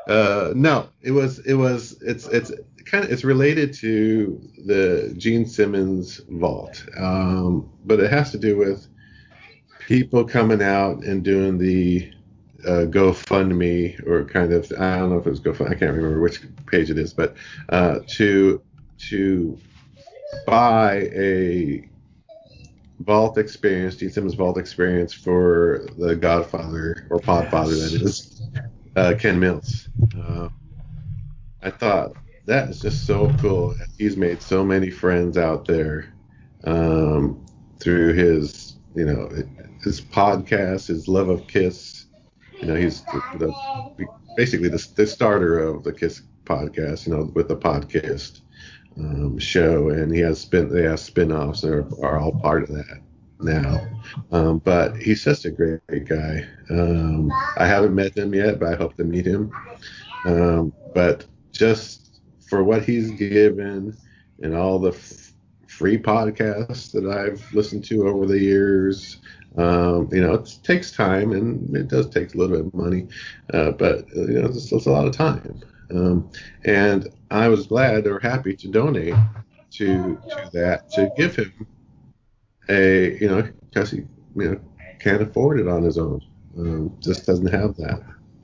uh, no, it was it was it's it's kind of it's related to the Gene Simmons vault, um, but it has to do with people coming out and doing the uh, GoFundMe or kind of I don't know if it was GoFundMe I can't remember which page it is, but uh, to to buy a vault experience, Gene Simmons vault experience for the Godfather or Podfather that is uh, Ken Mills. Uh, I thought that is just so cool. He's made so many friends out there um, through his, you know, his podcast, his love of Kiss. You know, he's the, the, basically the, the, starter of the Kiss podcast. You know, with the podcast um, show, and he has spin they have spin-offs that are, are all part of that now. Um, but he's just a great, great guy. Um, I haven't met him yet, but I hope to meet him. Um, but just for what he's given and all the f- free podcasts that I've listened to over the years. Um, you know, it takes time and it does take a little bit of money, uh, but you know, it's, it's, a lot of time. Um, and I was glad or happy to donate to to that to give him a you know because he you know can't afford it on his own, um, just doesn't have that.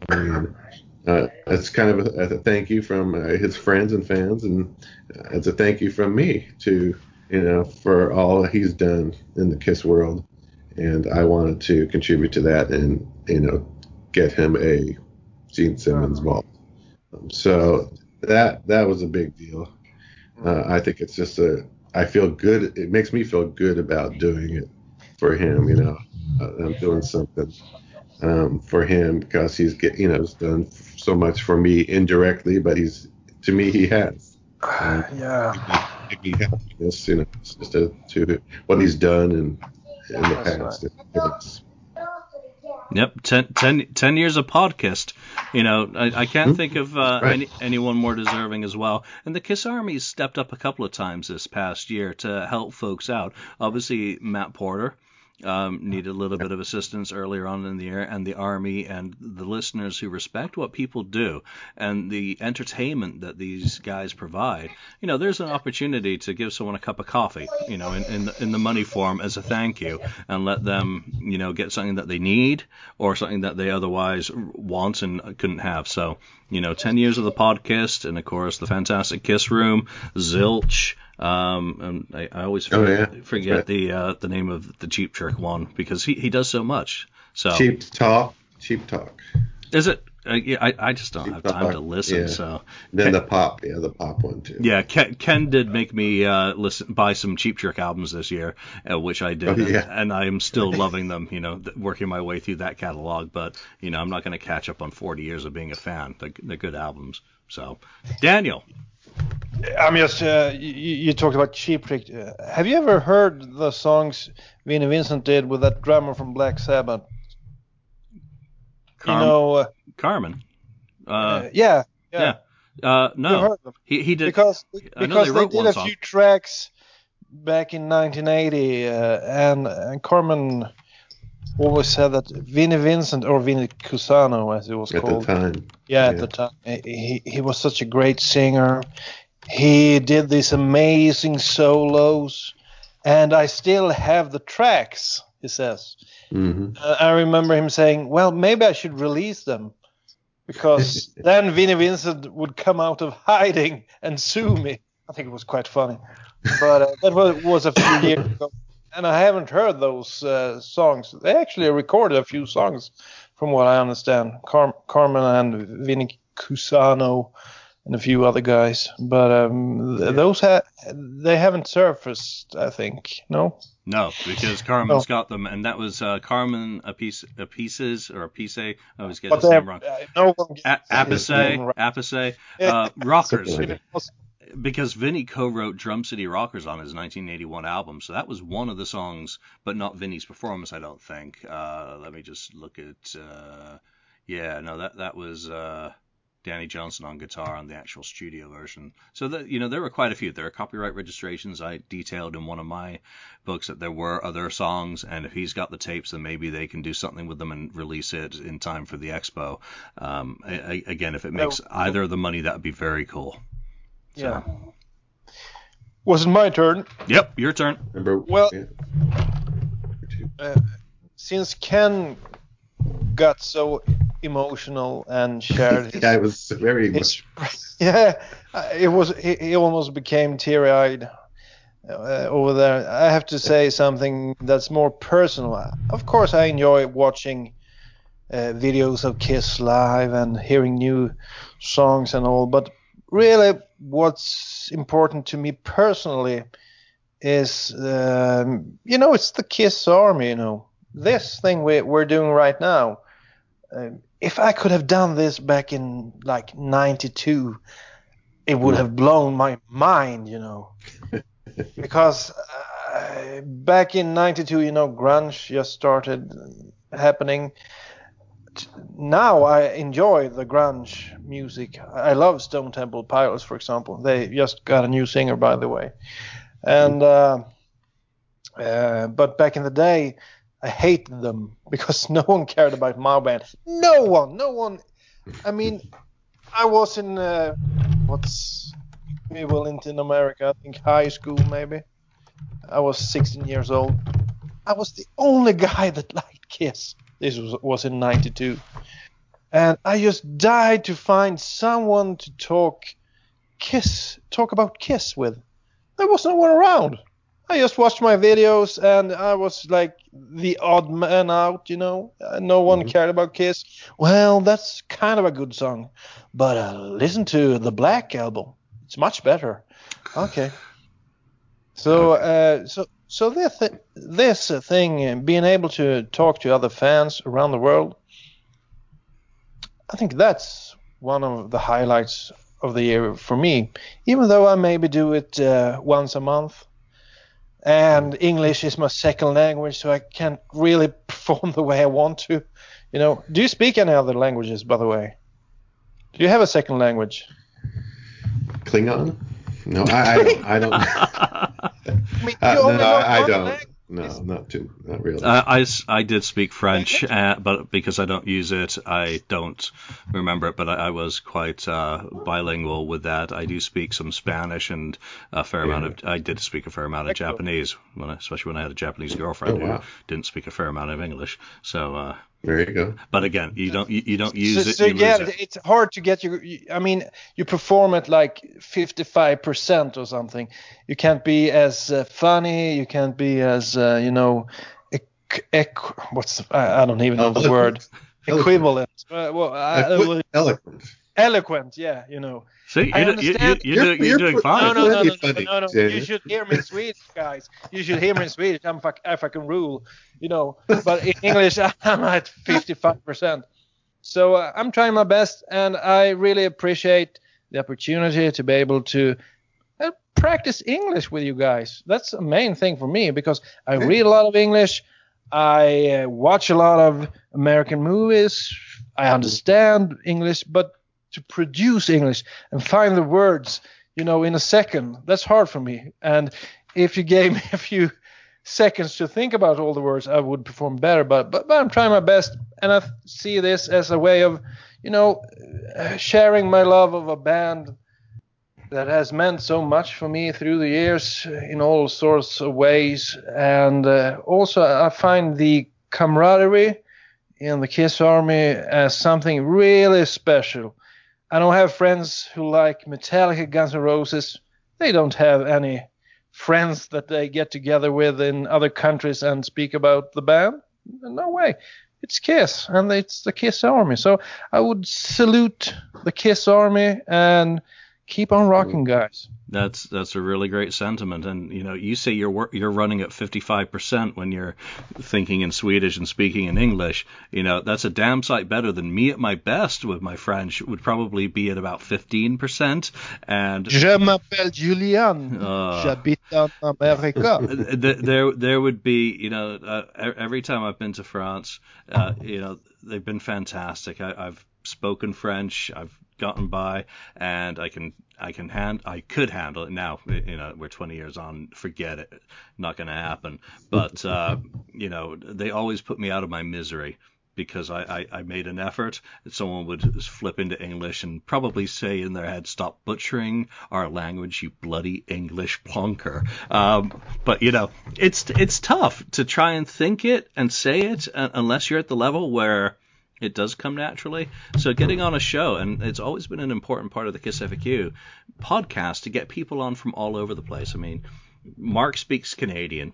And uh, it's kind of a, a, thank you from uh, his friends and fans, and uh, it's a thank you from me to you know for all he's done in the Kiss world, and I wanted to contribute to that and you know get him a Gene Simmons vault. Um, so that that was a big deal. Uh, I think it's just a I feel good. It makes me feel good about doing it for him. You know, uh, I'm doing something um, for him because he's get you know done so much for me indirectly, but he's to me he has. Um, yeah. Give me happiness, you know, just to, to what he's done in, in the past. Right. Yep, ten, ten, 10 years of podcast. You know, I, I can't mm-hmm. think of uh, right. any, anyone more deserving as well. And the Kiss Army stepped up a couple of times this past year to help folks out. Obviously, Matt Porter um, needed a little bit of assistance earlier on in the year, and the Army and the listeners who respect what people do and the entertainment that these guys provide, you know, there's an opportunity to give someone a cup of coffee, you know, in, in, the, in the money form as a thank you and let them, you know, get something that they need or something that they otherwise want and couldn't have. So, you know, 10 years of the podcast and, of course, the fantastic Kiss Room, Zilch, um, and I, I always forget, oh, yeah. forget right. the uh, the name of the Cheap Trick one because he, he does so much. So Cheap Talk, Cheap Talk. Is it? Uh, yeah, I, I just don't have time to listen. Yeah. So then Ken, the pop, yeah, the pop one too. Yeah, Ken, Ken did make me uh, listen buy some Cheap Trick albums this year, uh, which I did, oh, yeah. and, and I am still loving them. You know, th- working my way through that catalog, but you know, I'm not going to catch up on 40 years of being a fan. They're, they're good albums. So, Daniel, I'm just. Uh, you, you talked about Cheap Trick. Uh, have you ever heard the songs Vinnie Vincent did with that drummer from Black Sabbath? Carm- you know. Carmen. Uh, uh, yeah. yeah. Uh, no, he he did. because I know because they they, did a song. few tracks back in 1980, uh, and, and Carmen always said that Vinnie Vincent or Vinnie Cusano, as it was At the called, time. yeah, at the time, he he was such a great singer. He did these amazing solos, and I still have the tracks. He says. hmm Uh, I remember him saying, "Well, maybe I should release them." Because then Vinnie Vincent would come out of hiding and sue me. I think it was quite funny, but uh, that was, was a few years ago, and I haven't heard those uh, songs. They actually recorded a few songs, from what I understand. Car- Carmen and Vinnie Cusano and a few other guys, but um, th- those ha- they haven't surfaced. I think no. No, because Carmen's got them, and that was uh, Carmen a piece a pieces or a piece. I always get But his they name wrong. uh, no one A- gets name Appice, right. Appice, uh, Rockers, Something like that. because Vinnie co-wrote Drum City Rockers on his 1981 album, so that was one of the songs, but not Vinnie's performance, I don't think. Uh, let me just look at. Uh, yeah, no, that that was uh, Danny Johnson on guitar on the actual studio version. So that you know there were quite a few. There are copyright registrations. I detailed in one of my books that there were other songs, and if he's got the tapes, then maybe they can do something with them and release it in time for the expo. Um, I, I, again, if it makes either of the money, that would be very cool. Yeah. Was it my turn? Yep, your turn. Remember? Well- yeah. Since Ken got so emotional and shared his, yeah, it was very his much. yeah, uh, it was he, he almost became teary-eyed uh, over there. I have to say something that's more personal. Of course, I enjoy watching uh, videos of Kiss live and hearing new songs and all, but really, what's important to me personally is, um, you know, it's the Kiss Army. You know, this thing we, we're doing right now. Um, if I could have done this back in like '92, it would have blown my mind, you know. because uh, back in '92, you know, grunge just started happening. Now I enjoy the grunge music. I love Stone Temple Pilots, for example. They just got a new singer, by the way. And uh, uh, but back in the day, I hated them because no one cared about my band. No one, no one. I mean, I was in uh, what's equivalent in America? I think high school maybe. I was 16 years old. I was the only guy that liked Kiss. This was was in '92, and I just died to find someone to talk Kiss, talk about Kiss with. There was no one around. I just watched my videos and I was like the odd man out, you know. No one cared about Kiss. Well, that's kind of a good song, but uh, listen to the Black album. It's much better. Okay. So, uh, so, so this this thing, uh, being able to talk to other fans around the world, I think that's one of the highlights of the year for me. Even though I maybe do it uh, once a month, and English is my second language, so I can't really perform the way I want to. You know, do you speak any other languages, by the way? Do you have a second language? Klingon? No, I, I don't. I don't. I mean, Uh, you only no, know I, I one don't. language. No, not too. Not really. Uh, I, s- I did speak French, uh, but because I don't use it, I don't remember it. But I, I was quite uh, bilingual with that. I do speak some Spanish and a fair amount of. I did speak a fair amount of Japanese, when I, especially when I had a Japanese girlfriend Oh, wow. who didn't speak a fair amount of English. So, uh, there you go. but again, you don't you, you don't use so, it. so you yeah, lose it. it's hard to get your. I mean, you perform at like 55% or something. You can't be as uh, funny. You can't be as uh, you know, ec- ec- what's the, I, I don't even know the word. Equivalent. Uh, well, I, Eloquent. Eloquent. eloquent. Yeah, you know. See, you do, you, you, you're, You're- doing, you're you're doing fine. No, no, no, no, Plenty no, no, no. Jamie. You should hear me in Swedish, guys. You should hear me in Swedish. I'm fuck, I fucking rule, you know. But in English, I'm at 55%. So uh, I'm trying my best, and I really appreciate the opportunity to be able to practice English with you guys. That's the main thing for me because I read a lot of English. I uh, watch a lot of American movies. I understand English, but to produce English and find the words, you know, in a second, that's hard for me. And if you gave me a few seconds to think about all the words, I would perform better. But but, but I'm trying my best, and I see this as a way of, you know, uh, sharing my love of a band that has meant so much for me through the years in all sorts of ways. And uh, also, I find the camaraderie in the Kiss Army as something really special. I don't have friends who like Metallica, Guns N' Roses. They don't have any friends that they get together with in other countries and speak about the band. No way. It's Kiss, and it's the Kiss Army. So I would salute the Kiss Army and keep on rocking, guys. That's that's a really great sentiment, and you know, you say you're you're running at 55% when you're thinking in Swedish and speaking in English. You know, that's a damn sight better than me at my best with my French. Would probably be at about 15%. And Je m'appelle Julian. Uh. J'habite en America. th- there there would be you know uh, every time I've been to France, uh, you know they've been fantastic. I, I've spoken French. I've gotten by, and I can I can hand I could handle it now. You know we're 20 years on. Forget it. Not going to happen. But uh, you know they always put me out of my misery. Because I, I, I made an effort, someone would flip into English and probably say in their head, "Stop butchering our language, you bloody English plonker." Um, but you know, it's it's tough to try and think it and say it uh, unless you're at the level where it does come naturally. So getting on a show, and it's always been an important part of the Kiss FAQ podcast to get people on from all over the place. I mean, Mark speaks Canadian,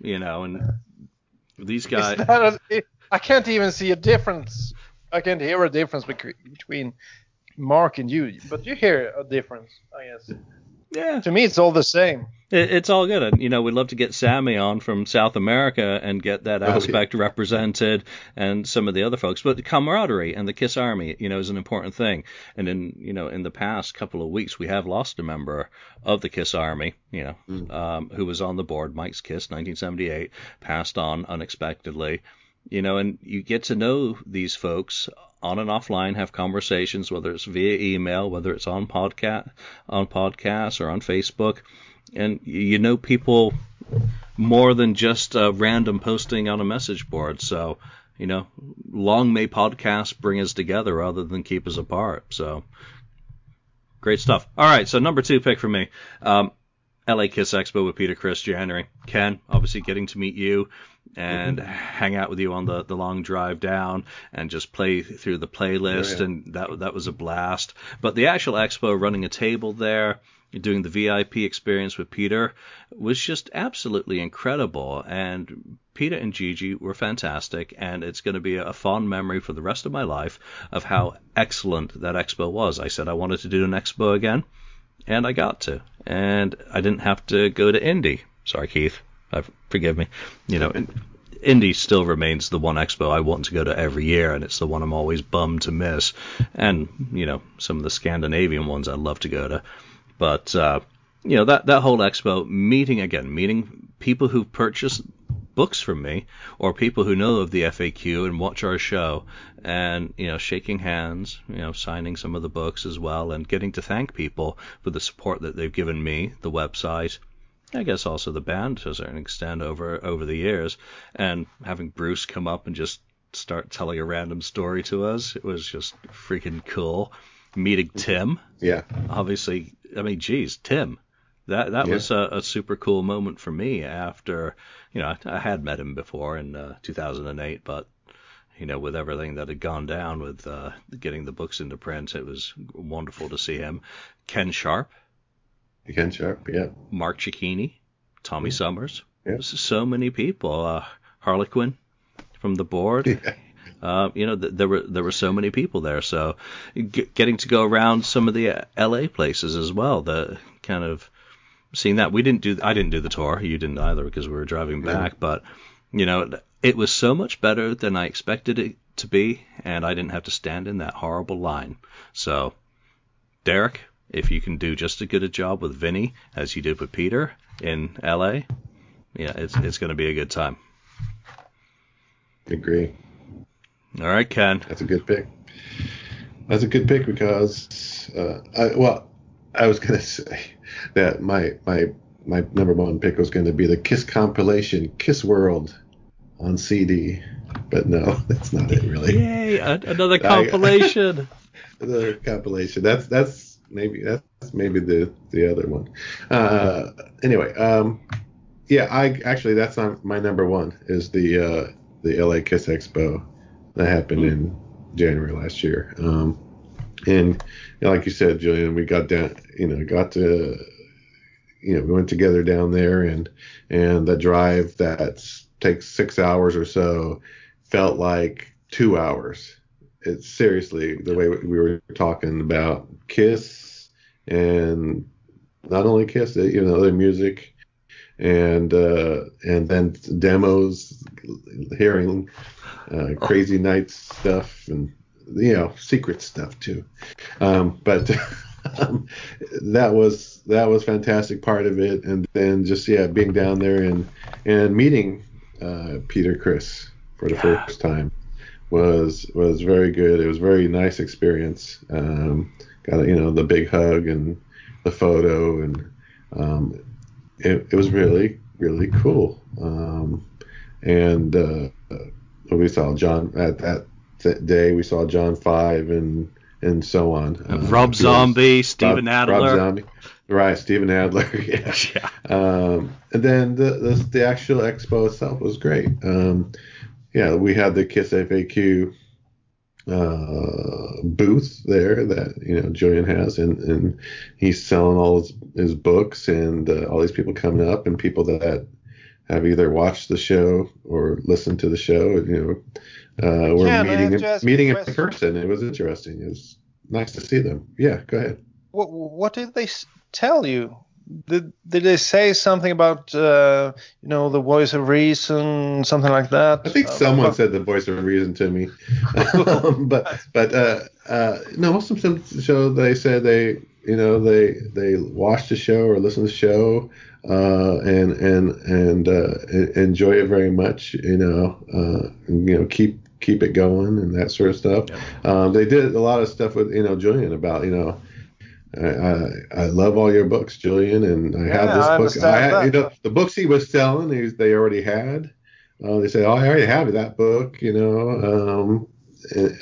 you know, and these guys. A- I can't even see a difference. I can't hear a difference between Mark and you, but you hear a difference, I guess. Yeah, To me, it's all the same. It, it's all good. And, you know, we'd love to get Sammy on from South America and get that yeah. aspect represented and some of the other folks. But the camaraderie and the Kiss Army, you know, is an important thing. And in, you know, in the past couple of weeks, we have lost a member of the Kiss Army, you know, um, who was on the board, Mike's Kiss, 1978, passed on unexpectedly. You know, and you get to know these folks on and offline, have conversations, whether it's via email, whether it's on podcast, on podcasts or on Facebook and you know people more than just a random posting on a message board. So, you know, long may podcasts bring us together rather than keep us apart. So, great stuff. All right, so number two pick for me, um, LA Kiss Expo with Peter Criss January. Ken, obviously getting to meet you and mm-hmm. hang out with you on the, the long drive down and just play through the playlist Oh, yeah. and that that was a blast. But the actual expo running a table there, doing the VIP experience with Peter was just absolutely incredible and Peter and Gigi were fantastic and it's going to be a fond memory for the rest of my life of how excellent that expo was. I said I wanted to do an expo again and I got to. And I didn't have to go to Indy. Sorry, Keith. Uh, forgive me. You know, Indy still remains the one expo I want to go to every year, and it's the one I'm always bummed to miss. And you know, some of the Scandinavian ones I'd love to go to, but uh, you know that that whole expo meeting again, meeting people who've purchased books from me or people who know of the FAQ and watch our show and you know shaking hands you know signing some of the books as well and getting to thank people for the support that they've given me the website I guess also the band to a certain extent over over the years and having Bruce come up and just start telling a random story to us it was just freaking cool meeting Tim Yeah. obviously, I mean, geez, Tim, that that Yeah. was a, a super cool moment for me. After you know, I, I had met him before in uh, 2008, but you know, with everything that had gone down with uh, getting the books into print, it was wonderful to see him. Ken Sharp, Ken Sharp. Yeah. Mark Cicchini, Tommy Summers, Yeah. so many people. Uh, Harlequin from the board. Yeah. Uh, you know, th- there were there were so many people there. So g- getting to go around some of the uh, L.A. places as well, the kind of seeing that we didn't do. I didn't do the tour. You didn't either because we were driving back. But you know, it was so much better than I expected it to be, and I didn't have to stand in that horrible line. So, Derek, if you can do just as good a job with Vinnie as you did with Peter in LA, yeah, it's it's going to be a good time. Agree. All right, Ken. That's a good pick. That's a good pick because, uh, I, well, I was gonna say that my my my number one pick was going to be the Kiss compilation, Kiss World, on CD, but no, that's not it really. Yay! Another compilation. another compilation. That's that's maybe that's maybe the the other one. Uh, anyway, um, yeah, I actually that's not my number one. Is the uh, the LA Kiss Expo that happened in January last year. Um, and you know, like you said, Julian, we got down, you know, got to, you know, we went together down there, and and the drive that takes six hours or so felt like two hours. It's seriously the way we were talking about Kiss and not only Kiss, you know, other music and uh, and then demos, hearing uh, crazy nights stuff and you know secret stuff too. Um, but um, that was that was fantastic part of it, and then just yeah being down there and and meeting uh, Peter Criss for the yeah. first time was was very good. It was a very nice experience. Um, got you know the big hug and the photo and um, it, it was really really cool. Um, and uh, we saw John at that day. We saw John Five and and so on. Uh, Rob Zombie, Steven Rob, Adler. Rob Zombie. Right, Steven Adler. Yeah. yeah. Um, and then the, the, the actual expo itself was great. Um, yeah, we had the Kiss FAQ uh, booth there that you know Julian has, and, and he's selling all his, his books, and uh, all these people coming up, and people that have either watched the show or listened to the show. You know, uh, we're yeah, meeting meeting in person. It was interesting. It was nice to see them. Yeah, go ahead. What what did they tell you? Did, did they say something about uh, you know the voice of reason, something like that? I think uh, someone said the voice of reason to me, um, but but uh, uh, no, most of them show they said they you know they they watched the show or listen to the show uh, and and and uh, enjoy it very much. You know, uh, you know, keep keep it going and that sort of stuff. Yeah. Um, they did a lot of stuff with you know Julian about you know. I, I, I love all your books, Julian, and I yeah, have this book. I had, you know, the books he was selling, he, they already had. Uh, they say, "Oh, I already have that book," you know, um,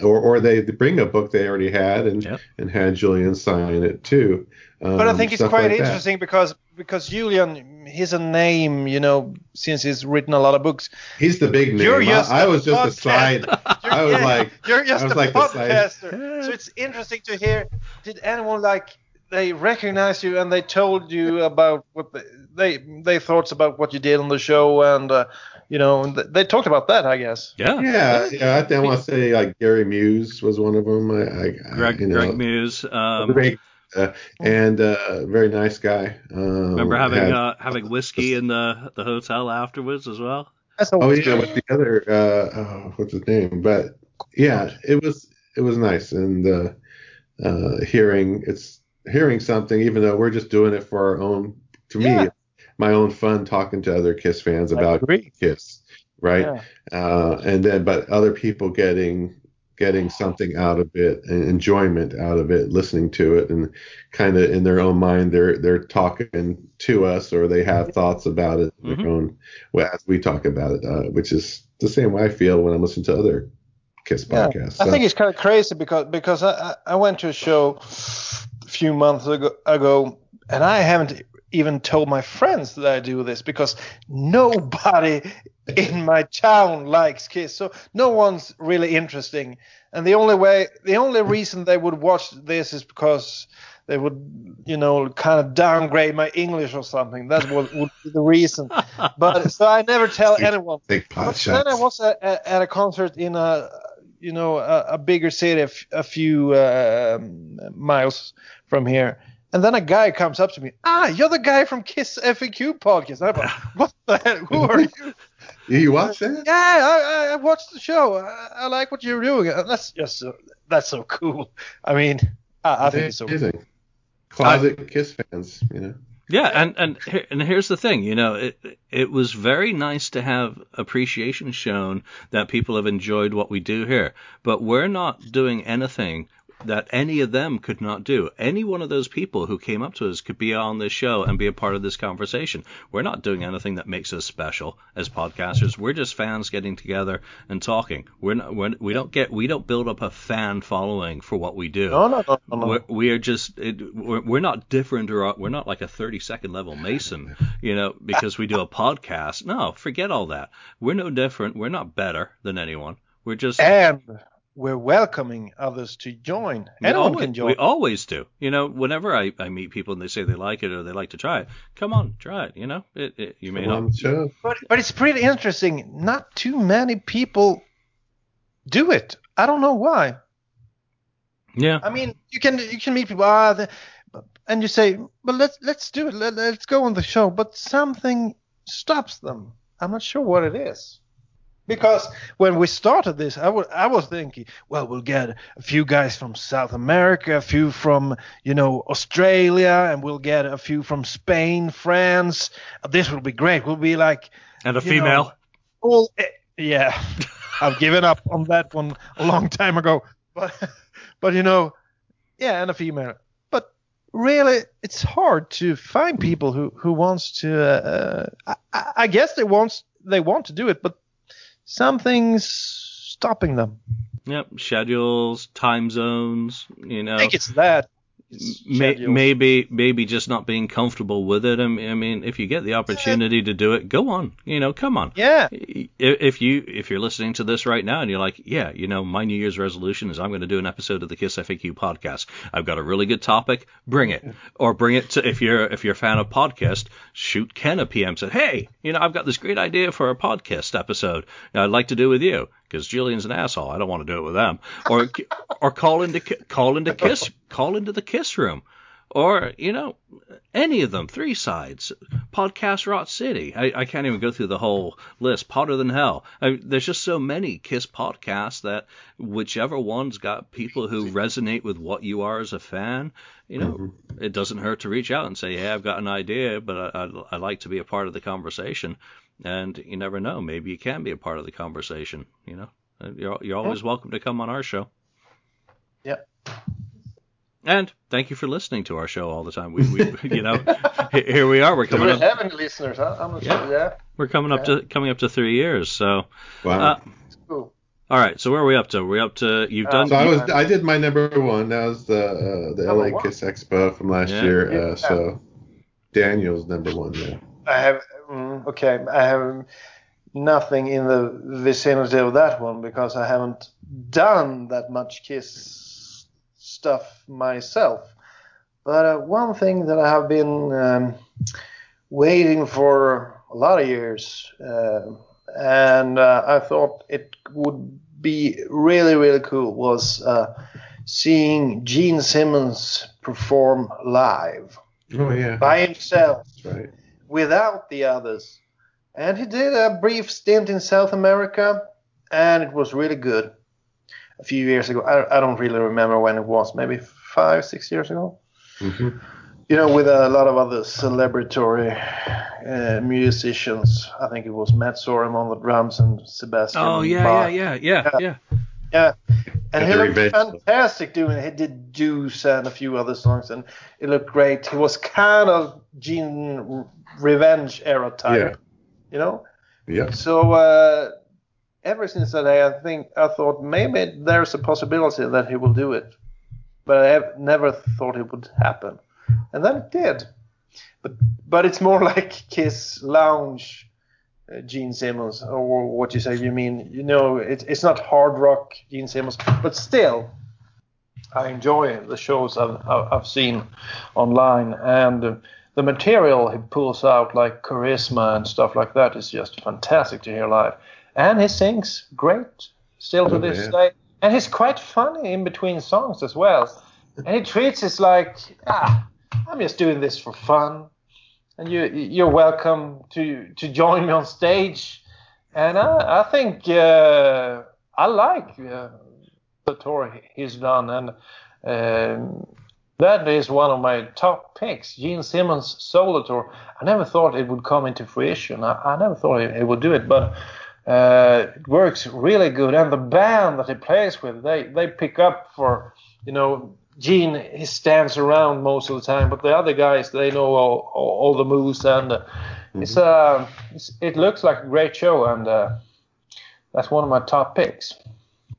or or they bring a book they already had and yep. and had Julian sign it too. Um, but I think it's quite like interesting that. because because Julian, he's a name, you know, since he's written a lot of books. He's the big name. I, I was just a side. I was yeah, like, you're just a like podcaster. so it's interesting to hear. Did anyone like they recognized you and they told you about what they they, they thoughts about what you did on the show and uh, you know they talked about that I guess. Yeah. Yeah. Yeah. I, think I want to say like Gary Muse was one of them. I, I, Greg, you know, Greg Muse. Um, uh, and uh, very nice guy. Um, Remember having had, uh, having whiskey in the the hotel afterwards as well. oh yeah, with the other uh, oh, what's his name? But yeah, it was it was nice and uh, uh, hearing it's hearing something, even though we're just doing it for our own. To yeah. me, my own fun talking to other Kiss fans about Kiss, right? Yeah. Uh, and then, but other people getting getting something out of it and enjoyment out of it, listening to it, and kind of in their own mind they're they're talking to us or they have thoughts about it mm-hmm. their own well, as we talk about it, uh, which is the same way I feel when I'm listening to other Kiss podcasts. Yeah. So. I think it's kind of crazy because because I, I went to a show a few months ago, ago and I haven't even told my friends that I do this because nobody in my town likes Kiss. So no one's really interesting. And the only way, the only reason they would watch this is because they would, you know, kind of downgrade my English or something. That's what would be the reason. But so I never tell anyone. Big pot but shots. then I was at, at a concert in a, you know, a, a bigger city, a, f- a few uh, miles from here and then a guy comes up to me, ah, you're the guy from Kiss FAQ podcast. I'm like, what the hell? Who are you? you watched uh, that? Yeah, I, I watched the show. I, I, like what you're doing. Uh, that's just so, that's so cool. I mean, I, I think it's so cool. closet Kiss fans, you know. Yeah, and and and here's the thing, you know, it it was very nice to have appreciation shown that people have enjoyed what we do here, but we're not doing anything that any of them could not do. Any one of those people who came up to us could be on this show and be a part of this conversation. We're not doing anything that makes us special as podcasters. We're just fans getting together and talking. We're not. We're, we don't get. We don't build up a fan following for what we do. No, no, no, no. We're, we are just. It, we're, we're not different or we're not like a 30 second level Mason, you know, because we do a podcast. No, forget all that. We're no different. We're not better than anyone. We're just. And we're welcoming others to join. We Anyone always, can join. We always do. You know, whenever I, I meet people and they say they like it or they like to try it, come on, try it. You know, it, it, you may Come not. on. But but it's pretty interesting. Not too many people do it. I don't know why. Yeah. I mean, you can you can meet people, ah, the, and you say, well, let's let's do it. Let, let's go on the show. But something stops them. I'm not sure what it is. Because when we started this, I was thinking, well, we'll get a few guys from South America, a few from you know Australia, and we'll get a few from Spain, France. This will be great. We'll be like And a female. know, all eh, yeah. I've given up on that one a long time ago. But but you know, yeah, and a female. But really, it's hard to find people who who wants to. Uh, I, I guess they want they want to do it, but something's stopping them. Yep. Schedules, time zones. You know. I think it's that. May, maybe maybe just not being comfortable with it. I mean, I mean, if you get the opportunity to do it, go on. You know, come on. Yeah. If you if you're listening to this right now and you're like, yeah, you know, my New Year's resolution is I'm going to do an episode of the Kiss FAQ podcast. I've got a really good topic. Bring it, or bring it to if you're if you're a fan of podcast, shoot Ken a PM. Say, hey, you know, I've got this great idea for a podcast episode. I'd like to do with you because Julian's an asshole. I don't want to do it with them. Or or call into call into Kiss call into the Kiss room. Or, you know, any of them, three sides, podcast Rot City. I, I can't even go through the whole list. Hotter Than Hell. I, there's just so many Kiss podcasts that whichever one's got people who resonate with what you are as a fan, you know, mm-hmm. it doesn't hurt to reach out and say, hey, I've got an idea, but I, I, I'd like to be a part of the conversation. And you never know, maybe you can be a part of the conversation. You know, Uh, you're, you're always welcome to come on our show. Yep. And thank you for listening to our show all the time. We, we you know, here we are. We're coming we up. have any listeners? Huh? I'm not Yeah. sure. Yeah. We're coming up to coming up to three years. So, Wow. uh, It's cool. all right. So where are we up to? We're up to you've done. so I was I did my number one. That was the uh, the Number LA one. Kiss Expo from last Yeah. year. Uh, so Daniel's number one now. I have mm, okay. I have nothing in the vicinity of that one because I haven't done that much Kiss stuff myself. But uh, one thing that I have been um, waiting for a lot of years, uh, and uh, I thought it would be really really cool was uh, seeing Gene Simmons perform live Oh yeah, by himself that's right. Without the others. And he did a brief stint in South America, and it was really good. A few years ago, I, I don't really remember when it was, maybe five, six years ago. hmm You know, with a lot of other celebratory uh, musicians. I think it was Matt Sorum on the drums and Sebastian. oh yeah, Bach. yeah, yeah, yeah, yeah. Yeah, and he looked Revenge fantastic doing it. He did Deuce and a few other songs, and it looked great. He was kind of Gene Revenge era type, you know. Yeah. So uh, ever since that day, I think I thought maybe there's a possibility that he will do it, but I have never thought it would happen, and then it did. But but it's more like Kiss Lounge. Gene Simmons, or what you say? You mean you know it, it's not hard rock Gene Simmons, but still, I enjoy the shows I've, I've seen online, and the material he pulls out, like charisma and stuff like that, is just fantastic to hear live. And he sings great still to Oh, this yeah. day, and he's quite funny in between songs as well. And he treats it like, ah, I'm just doing this for fun, and you you're welcome to to join me on stage. And I, I think uh, I like uh, the tour he's done, and um, That is one of my top picks, Gene Simmons solo tour. I never thought it would come into fruition. I, I never thought it, it, would do it, but uh, it works really good. And the band that he plays with, they they pick up for you know Gene. He stands around most of the time, but the other guys they know all all, all the moves, and uh, mm-hmm. it's uh it's, it looks like a great show, and uh, that's one of my top picks.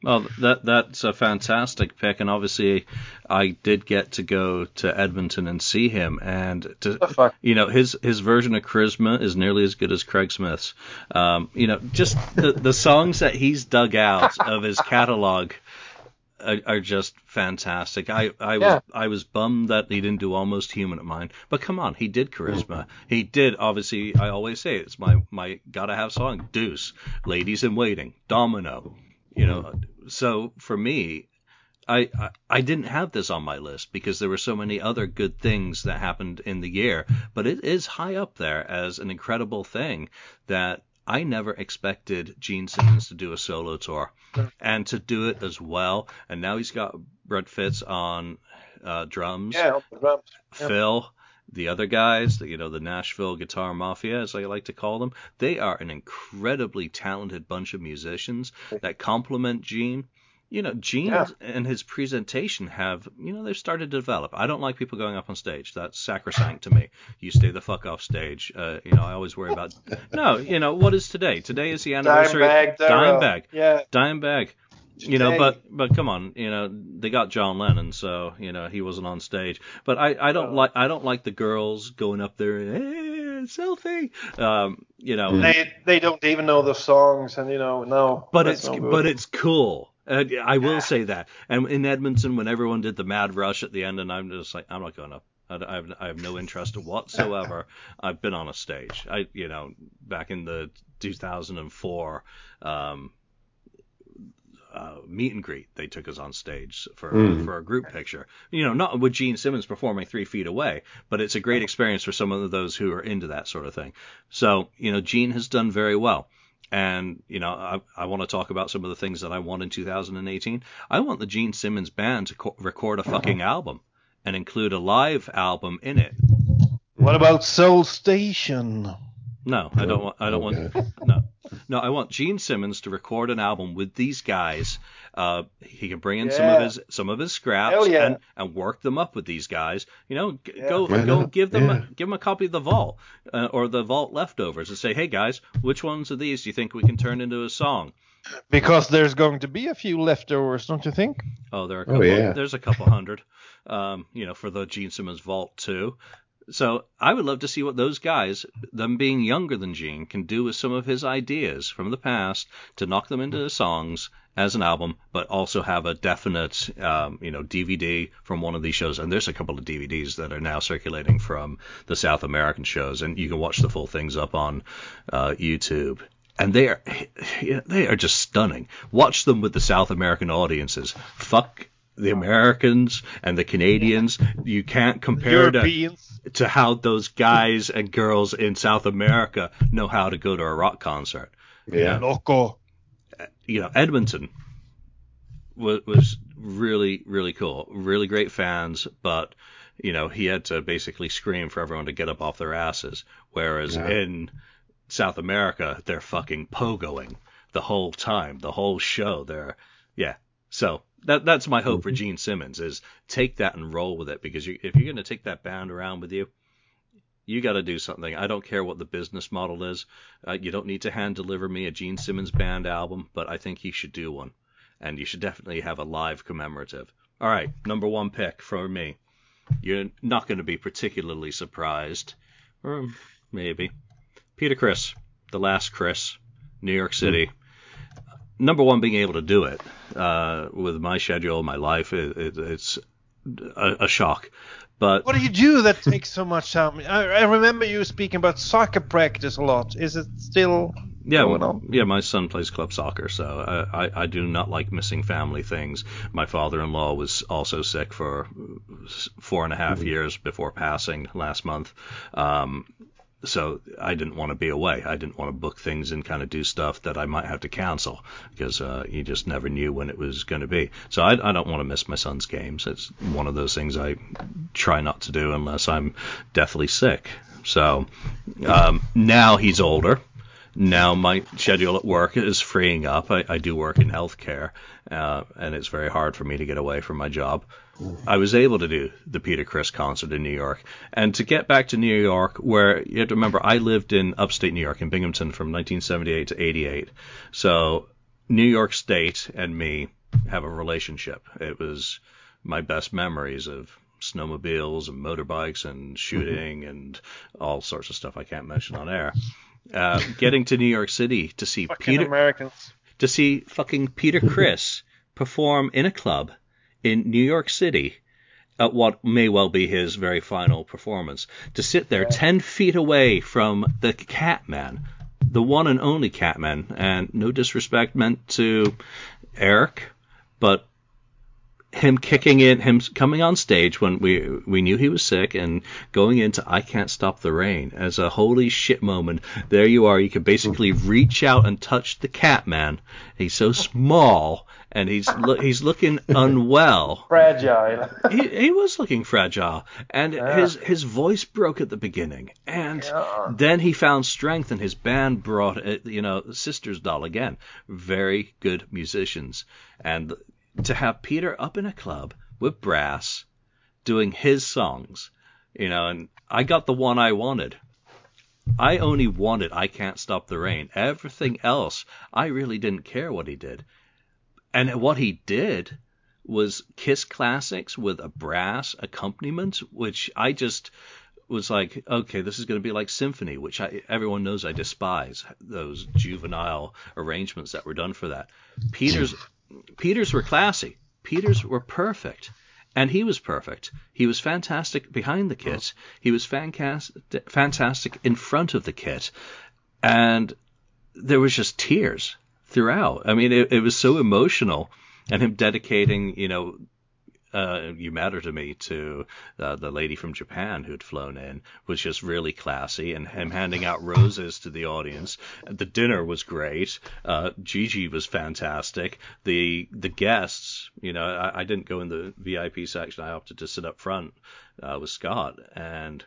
Well, that that's a fantastic pick, and obviously, I did get to go to Edmonton and see him, and to, you know his his version of Charisma is nearly as good as Craig Smith's. Um, you know, just the the songs that he's dug out of his catalog are, are just fantastic. I I was I was bummed that he didn't do Almost Human at mine, but come on, he did Charisma. He did obviously. I always say it's my my gotta have song. Deuce, Ladies in Waiting, Domino you know, so for me, I, I, I didn't have this on my list because there were so many other good things that happened in the year, but it is high up there as an incredible thing that I never expected Gene Simmons to do a solo tour and to do it as well. And now he's got Brent Fitz on uh, drums. Yeah, drums. Phil, the other guys, the, you know, the Nashville Guitar Mafia, as I like to call them, they are an incredibly talented bunch of musicians that complement Gene. You know, Gene yeah. and his presentation have, you know, they've started to develop. I don't like people going up on stage. That's sacrosanct to me. You stay the fuck off stage. Uh, you know, I always worry about. No, you know, what is today? Today is the anniversary. Dimebag. Dimebag. Yeah. Dimebag you know, but but come on, you know, they got John Lennon, so you know he wasn't on stage. But I I don't oh. like I don't like the girls going up there and hey, selfie. Um, you know, they they don't even know the songs, and you know, no. But it's no but it's cool. Uh, I will say that. And in Edmonton, when everyone did the mad rush at the end, and I'm just like, I'm not going up. I have, I have no interest whatsoever. I've been on a stage. I, you know, back in the 2004 um, uh, meet and greet. They took us on stage for mm. for a group picture. You know, not with Gene Simmons performing three feet away, but it's a great experience for some of those who are into that sort of thing. So, you know, Gene has done very well. And, you know, I, I want to talk about some of the things that I want in 2018. I want the Gene Simmons band to co- record a uh-huh. fucking album and include a live album in it. What about Soul Station? No, I don't want. I don't okay. want. No, no. I want Gene Simmons to record an album with these guys. Uh, he can bring in yeah. some of his some of his scraps yeah. and, and work them up with these guys. You know, g- yeah. go go give them a, give them a copy of the Vault uh, or the Vault leftovers and say, hey guys, which ones of these do you think we can turn into a song? Because there's going to be a few leftovers, don't you think? Oh, there are a oh, couple. Oh, yeah. There's a couple hundred. Um, you know, for the Gene Simmons Vault too. So I would love to see what those guys, them being younger than Gene, can do with some of his ideas from the past to knock them into songs as an album, but also have a definite, um, you know, DVD from one of these shows. And there's a couple of DVDs that are now circulating from the South American shows, and you can watch the full things up on uh, YouTube. And they are, they are just stunning. Watch them with the South American audiences. Fuck the Americans and the Canadians. You can't compare to, to how those guys and girls in South America know how to go to a rock concert. Yeah, loco. Uh, you know, Edmonton was, was really, really cool. Really great fans, but you know, he had to basically scream for everyone to get up off their asses. Whereas yeah. in South America, they're fucking pogoing the whole time, the whole show. They're, yeah. So that that's my hope for mm-hmm. Gene Simmons is take that and roll with it because you, if you're going to take that band around with you, you got to do something. I don't care what the business model is. Uh, you don't need to hand deliver me a Gene Simmons band album, but I think he should do one, and you should definitely have a live commemorative. All right, number one pick for me. You're not going to be particularly surprised, or maybe. Peter Criss, the last Chris, New York City. Mm number one, being able to do it uh, with my schedule, my life, it, it, it's a, a, shock. But what do you do that takes so much time? I, I, remember you speaking about soccer practice a lot. Is it still? Yeah, well, yeah. My son plays club soccer, so I, I, I do not like missing family things. My father-in-law was also sick for four and a half mm-hmm. years before passing last month. Um, so I didn't want to be away. I didn't want to book things and kind of do stuff that I might have to cancel because uh, you just never knew when it was going to be. So I, I don't want to miss my son's games. It's one of those things I try not to do unless I'm deathly sick. So um, now he's older. Now my schedule at work is freeing up. I, I do work in healthcare, uh, and it's very hard for me to get away from my job. I was able to do the Peter Criss concert in New York. And to get back to New York, where you have to remember, I lived in upstate New York, in Binghamton, from 1978 to 88. So New York State and me have a relationship. It was my best memories of snowmobiles and motorbikes and shooting mm-hmm. and all sorts of stuff I can't mention on air. Uh, getting to New York City to see fucking Peter Americans. to see fucking Peter Criss perform in a club in New York City at what may well be his very final performance. To sit there 10 feet away from the Catman, the one and only Catman, and no disrespect meant to Eric, but him kicking in, him coming on stage when we we knew he was sick, and going into "I Can't Stop the Rain" as a holy shit moment. There you are. You can basically hmm. reach out and touch the cat man. He's so small, and he's lo- he's looking unwell. Fragile. he, he was looking fragile, and yeah. his his voice broke at the beginning, and yeah. then he found strength, and his band brought it. You know, Sisters Doll again, very good musicians, and to have Peter up in a club with brass doing his songs, you know, and I got the one I wanted. I only wanted I Can't Stop the Rain. Everything else, I really didn't care what he did. And what he did was Kiss classics with a brass accompaniment, which I just was like, okay, this is going to be like symphony, which I, everyone knows I despise those juvenile arrangements that were done for that. Peter's mm. Peters were classy. Peters were perfect. And he was perfect. He was fantastic behind the kit. He was fantastic, fantastic in front of the kit. And there was just tears throughout. I mean, it, it was so emotional. And him dedicating, you know, uh, You Matter to Me to uh, the lady from Japan who'd flown in was just really classy, and him handing out roses to the audience. The dinner was great. Uh, Gigi was fantastic. The the guests, you know, I, I didn't go in the VIP section. I opted to sit up front uh, with Scott, and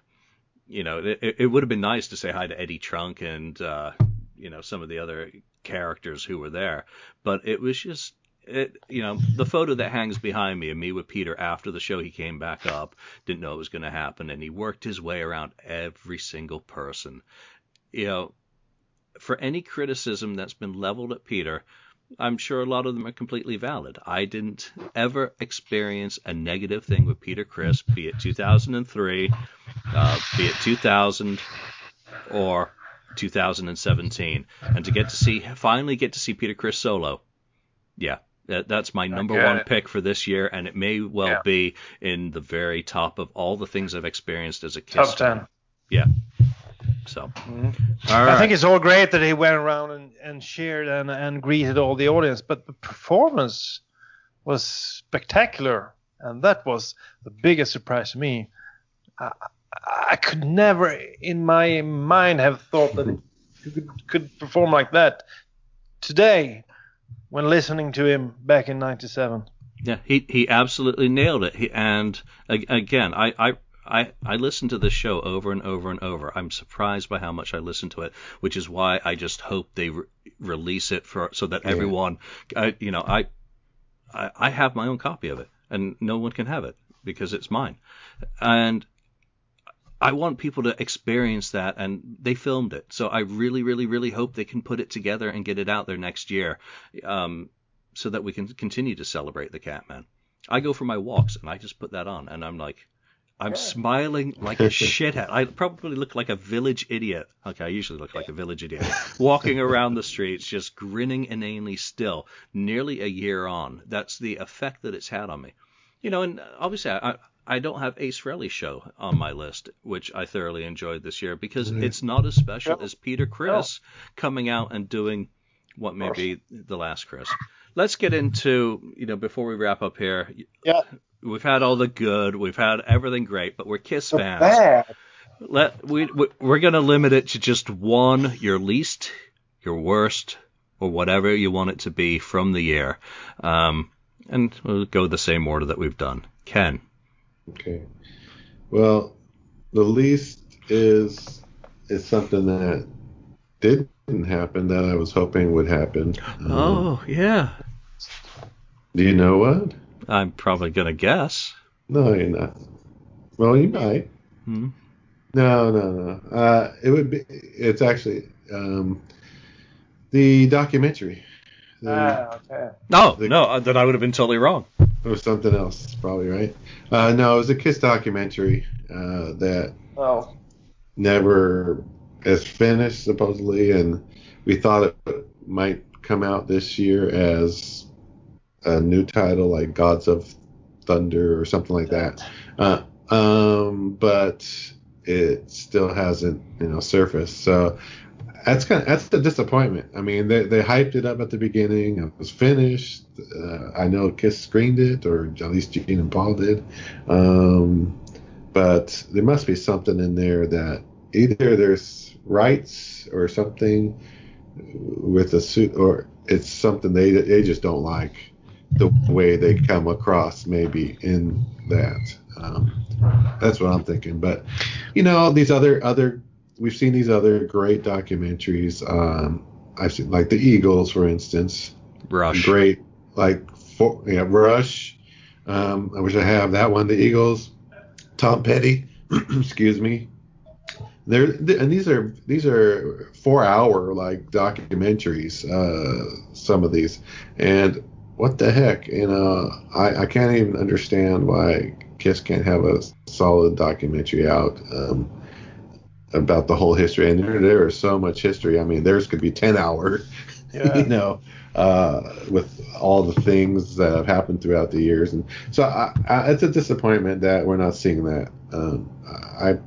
you know, it, it would have been nice to say hi to Eddie Trunk and uh, you know some of the other characters who were there, but it was just it, you know, the photo that hangs behind me of me with Peter after the show, he came back up, didn't know it was going to happen, and he worked his way around every single person. You know, for any criticism that's been leveled at Peter, I'm sure a lot of them are completely valid. I didn't ever experience a negative thing with Peter Criss, be it 2003, uh, be it 2000, or 2017. And to get to see, finally get to see Peter Criss solo, yeah, that, that's my number one pick for this year, and it may well yeah. be in the very top of all the things I've experienced as a kid. Top ten. Yeah. So, mm-hmm. I think it's all great that he went around and, and cheered and, and greeted all the audience, but the performance was spectacular, and that was the biggest surprise to me. I, I could never, in my mind, have thought that he could, could perform like that today when listening to him back in '97. Yeah, he he absolutely nailed it. He, and again, I, I I, I listen to this show over and over and over. I'm surprised by how much I listen to it, which is why I just hope they re- release it for so that yeah. everyone, I, you know, I, I I have my own copy of it, and no one can have it because it's mine. And I want people to experience that, and they filmed it. So I really, really, really hope they can put it together and get it out there next year, um, so that we can continue to celebrate the Catman. I go for my walks and I just put that on, and I'm like, I'm yeah. smiling like a shithead. I probably look like a village idiot. Okay, I usually look like a village idiot. Walking around the streets, just grinning inanely still, nearly a year on. That's the effect that it's had on me. You know, and obviously I, I don't have Ace Frehley show on my list, which I thoroughly enjoyed this year because mm-hmm. it's not as special as Peter Criss coming out and doing what may be the last Chris. Let's get into, you know, before we wrap up here. Yeah. We've had all the good, we've had everything great, but we're Kiss fans. Bad. let we, we we're gonna limit it to just one. Your least, your worst, or whatever you want it to be from the year. Um, and we'll go the same order that we've done. Ken. Okay. Well, the least is is something that didn't happen that I was hoping would happen. Um, Oh yeah. Do you know what? I'm probably gonna guess. No, you're not. Well, you might. Hmm. No, no, no. Uh, it would be. It's actually um, the documentary. The, Ah, okay. No, The- no, uh, then I would have been totally wrong. Or something else, probably right. Uh, no, it was a Kiss documentary uh, that Oh. never is finished supposedly, and we thought it might come out this year as a new title like Gods of Thunder or something like that. Uh, um, but it still hasn't, you know, surfaced. So that's kind of that's the disappointment. I mean, they they hyped it up at the beginning. It was finished. Uh, I know Kiss screened it, or at least Gene and Paul did. Um, but there must be something in there that either there's rights or something with the suit, or it's something they they just don't like the way they come across maybe in that. Um, that's what I'm thinking. But you know, these other other we've seen these other great documentaries. Um, I've seen like the Eagles, for instance, Rush. great like for, yeah, Rush. Um, I wish I have that one. The Eagles, Tom Petty. excuse me. They're, and these are these are four hour like documentaries. Uh, some of these, and what the heck, you know, I, I can't even understand why Kiss can't have a solid documentary out. Um, about the whole history, and there, there is so much history. I mean, theirs could be ten hour, Yeah. you know, uh, with all the things that have happened throughout the years, and so I, I, it's a disappointment that we're not seeing that. Um, I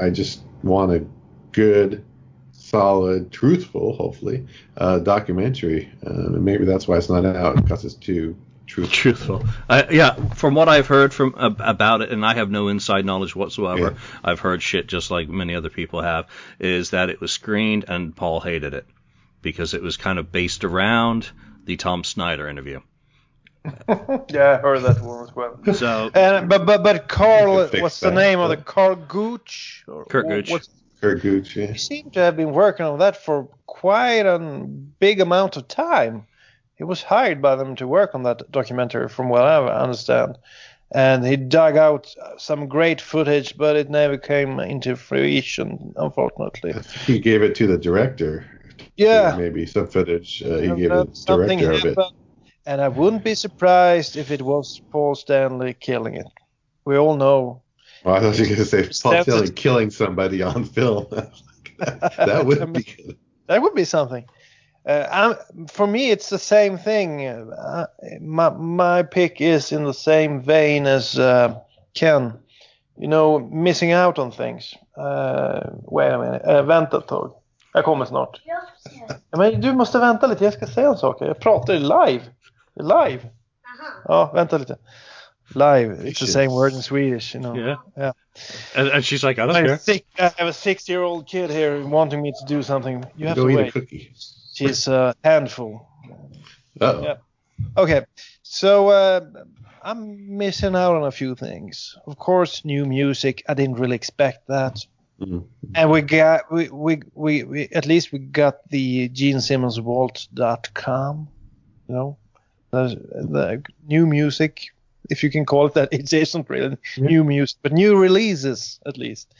I just want a good, solid, truthful, hopefully, uh, documentary, um, and maybe that's why it's not out because it's too truthful. Truthful. I, yeah, from what I've heard from ab- about it, and I have no inside knowledge whatsoever. Yeah. I've heard shit just like many other people have. Is that it was screened and Paul hated it because it was kind of based around the Tom Snyder interview. Yeah, I heard that one as well. So And but but but Carl, what's the that, name of the but- Carl Gooch? Or Curt Gooch. What's, Curt Gooch, yeah. he seemed to have been working on that for quite a big amount of time. He was hired by them to work on that documentary, from what I understand. And he dug out some great footage, but it never came into fruition, unfortunately. He gave it to the director. Yeah, maybe some footage. Uh, he gave it something director of it. happened, and I wouldn't be surprised if it was Paul Stanley killing it. We all know. Well, I thought you were going to say Paul Stanley killing somebody on film. that would be good. That would be something. Uh, I'm, for me, it's the same thing. Uh, my my pick is in the same vein as uh, Ken. You know, missing out on things. Uh, wait a minute. Uh, vänta ett tag. Jag kommer snart. Ja, men du måste vänta lite. Jag ska säga en sak. Jag pratar live. Live. Ja, vänta lite. Live. It's the same word in Swedish, you know. yeah, Yeah. and, and she's like, I don't I care. have, six, I have a six-year-old kid here wanting me to do something. You have Go to eat wait. She's a handful. Uh-oh. Yeah. Okay, so uh, I'm missing out on a few things. Of course, new music. I didn't really expect that. Mhm. And we got we, we we we at least we got the Gene Simmons Vault.com. You know, the, the new music, if you can call it that. It isn't really new music, but new releases at least.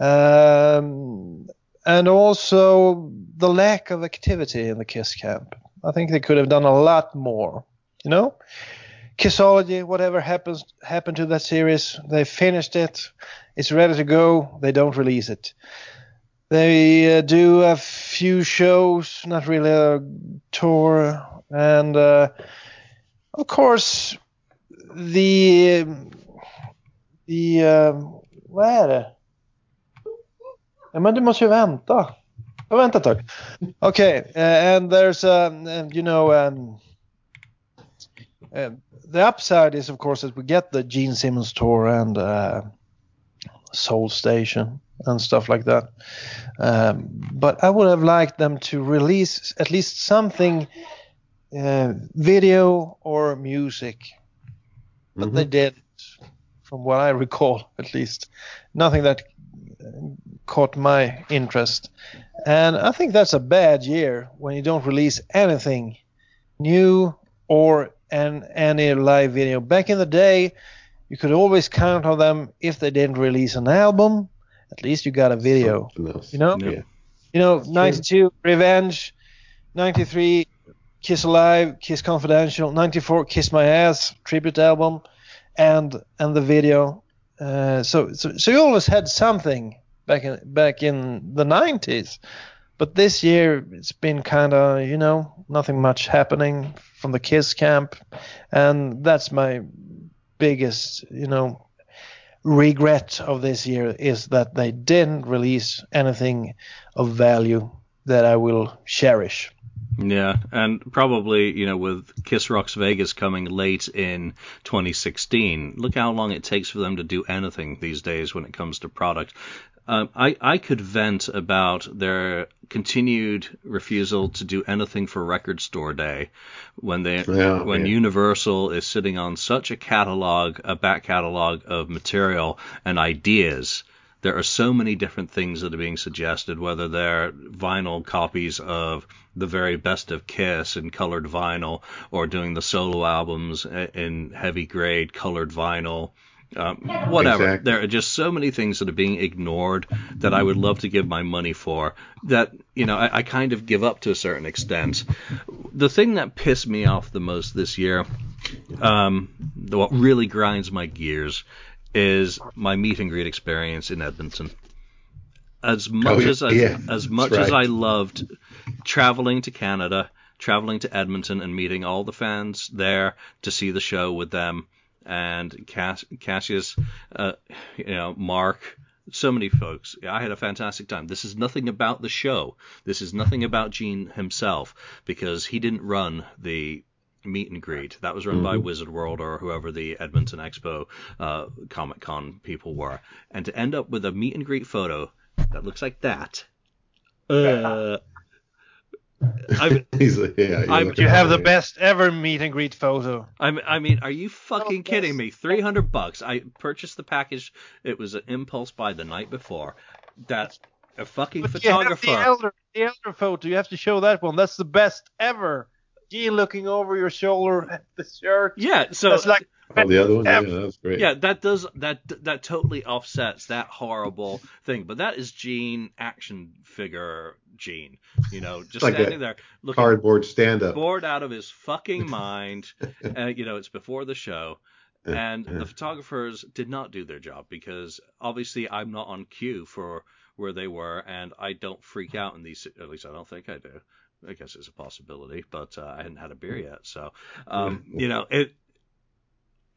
Um, and also the lack of activity in the Kiss camp. I think they could have done a lot more. You know, Kissology, whatever happens happened to that series, they finished it. It's ready to go. They don't release it. They uh, do a few shows, not really a tour, and uh, of course the the det? Ja, men du måste ju vänta. Ja, vänta ett tag. Okay, uh, and there's um, uh, you know um, uh, the upside is of course that we get the Gene Simmons tour and uh, Soul Station and stuff like that. Um, but I would have liked them to release at least something, uh, video or music. But Mm-hmm. they did, from what I recall, at least, nothing that uh, caught my interest. And I think that's a bad year when you don't release anything new or an, any live video. Back in the day, you could always count on them if they didn't release an album. At least you got a video. You know? Yeah. You know, 92 Revenge, 93 Kiss Alive, Kiss Confidential, 94 Kiss My Ass tribute album, and and the video. Uh, so, so so you always had something back in back in the 90s, but this year it's been kind of you know nothing much happening from the Kiss camp, and that's my biggest you know regret of this year is that they didn't release anything of value that I will cherish. Yeah, and probably, you know, with Kiss Rocks Vegas coming late in 2016, look how long it takes for them to do anything these days when it comes to product. Um, I, I could vent about their continued refusal to do anything for Record Store Day when they Yeah, when yeah. Universal is sitting on such a catalog, a back catalog of material and ideas. There are so many different things that are being suggested, whether they're vinyl copies of the very best of Kiss in colored vinyl, or doing the solo albums in heavy grade colored vinyl. Um, whatever. Exactly. There are just so many things that are being ignored that I would love to give my money for. That you know, I, I kind of give up to a certain extent. The thing that pissed me off the most this year, um, the- what really grinds my gears, is my meet and greet experience in Edmonton. As much Oh, yeah, as I, yeah, as much as. I loved traveling to Canada, traveling to Edmonton and meeting all the fans there to see the show with them, and Cass, Cassius, uh, you know, Mark, so many folks. I had a fantastic time. This is nothing about the show. This is nothing about Gene himself because he didn't run the meet and greet. That was run by Wizard World or whoever the Edmonton Expo uh, Comic Con people were. And to end up with a meet and greet photo that looks like that. Uh, I, He's like, yeah. you're I'm- You have the at it. best ever meet and greet photo. I mean, I mean, are you fucking oh, kidding me? Three hundred bucks. I purchased the package. It was an impulse buy the night before. That a fucking But you have the elder, the elder photo. You have to show that one. That's the best ever. Gene looking over your shoulder at the shirt. yeah, so That's like Oh, the other one. Yeah, that's great. yeah, that does that that totally offsets that horrible thing. But that is Gene action figure Gene. You know, just Like standing there looking Cardboard stand up. bored out of his fucking mind. uh, you know, it's before the show. And the photographers did not do their job because obviously I'm not on cue for where they were, and I don't freak out in these. At least I don't think I do. I guess it's a possibility, but uh, I hadn't had a beer yet, so um, you know it.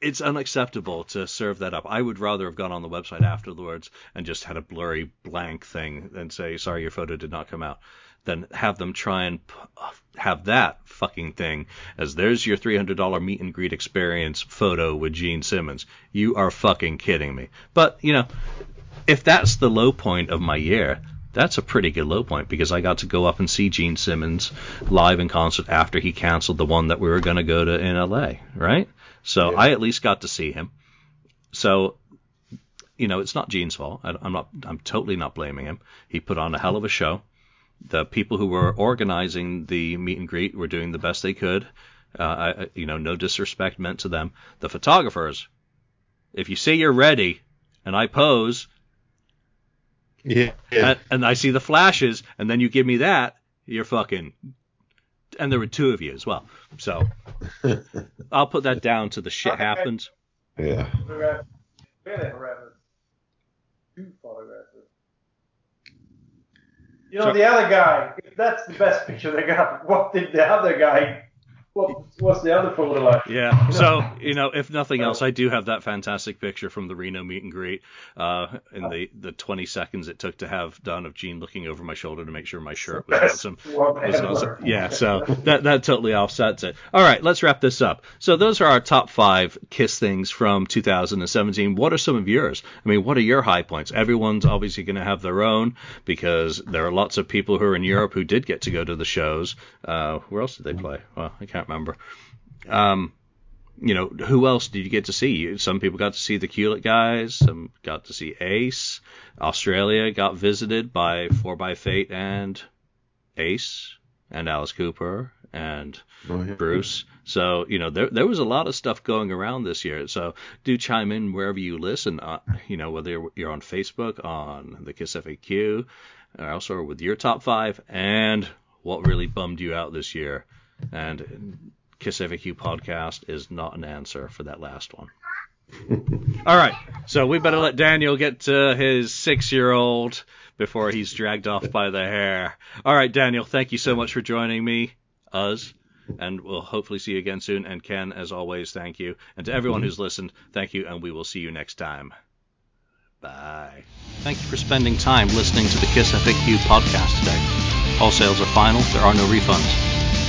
It's unacceptable to serve that up. I would rather have gone on the website afterwards and just had a blurry blank thing and say, "Sorry, your photo did not come out," than have them try and p- have that fucking thing as there's your $300 meet and greet experience photo with Gene Simmons. You are fucking kidding me. But, you know, if that's the low point of my year, that's a pretty good low point because I got to go up and see Gene Simmons live in concert after he canceled the one that we were going to go to in LA, right? So Yeah. I at least got to see him. So, you know, it's not Gene's fault. I, I'm not. I'm totally not blaming him. He put on a hell of a show. The people who were organizing the meet and greet were doing the best they could. Uh, I, you know, no disrespect meant to them. The photographers, if you say you're ready, and I pose, Yeah. yeah. and, and I see the flashes, and then you give me that, you're fucking. And there were two of you as well. So I'll put that down to the shit Okay. happens. yeah. Two photographers. You know, the other guy, if that's the best picture they got, what did the other guy what, what's the other photo like? Yeah. So you know, if nothing else, I do have that fantastic picture from the Reno meet and greet. Uh, in the the 20 seconds it took to have done of Gene looking over my shoulder to make sure my shirt was awesome. Was awesome. Yeah. So that that totally offsets it. All right, let's wrap this up. So those are our top five Kiss things from 2017. What are some of yours? I mean, what are your high points? Everyone's obviously going to have their own because there are lots of people who are in Europe who did get to go to the shows. Uh, where else did they play? Well, I can't remember. Um, you know, who else did you get to see? Some people got to see the Kulick guys. Some got to see Ace. Australia got visited by Four by Fate and Ace and Alice Cooper and oh, yeah. Bruce. So you know there there was a lot of stuff going around this year. So do chime in wherever you listen. Uh, you know whether you're, you're on Facebook, on the Kiss FAQ, or also with your top five, and what really bummed you out this year. And Kiss FAQ podcast is not an answer for that last one. All right, so we better let Daniel get to his six-year-old before he's dragged off by the hair. All right, Daniel, thank you so much for joining me, us, and we'll hopefully see you again soon. And Ken, as always, thank you. And to everyone mm-hmm. who's listened, thank you, and we will see you next time. Bye. Thank you for spending time listening to the Kiss FAQ podcast today. All sales are final, there are no refunds.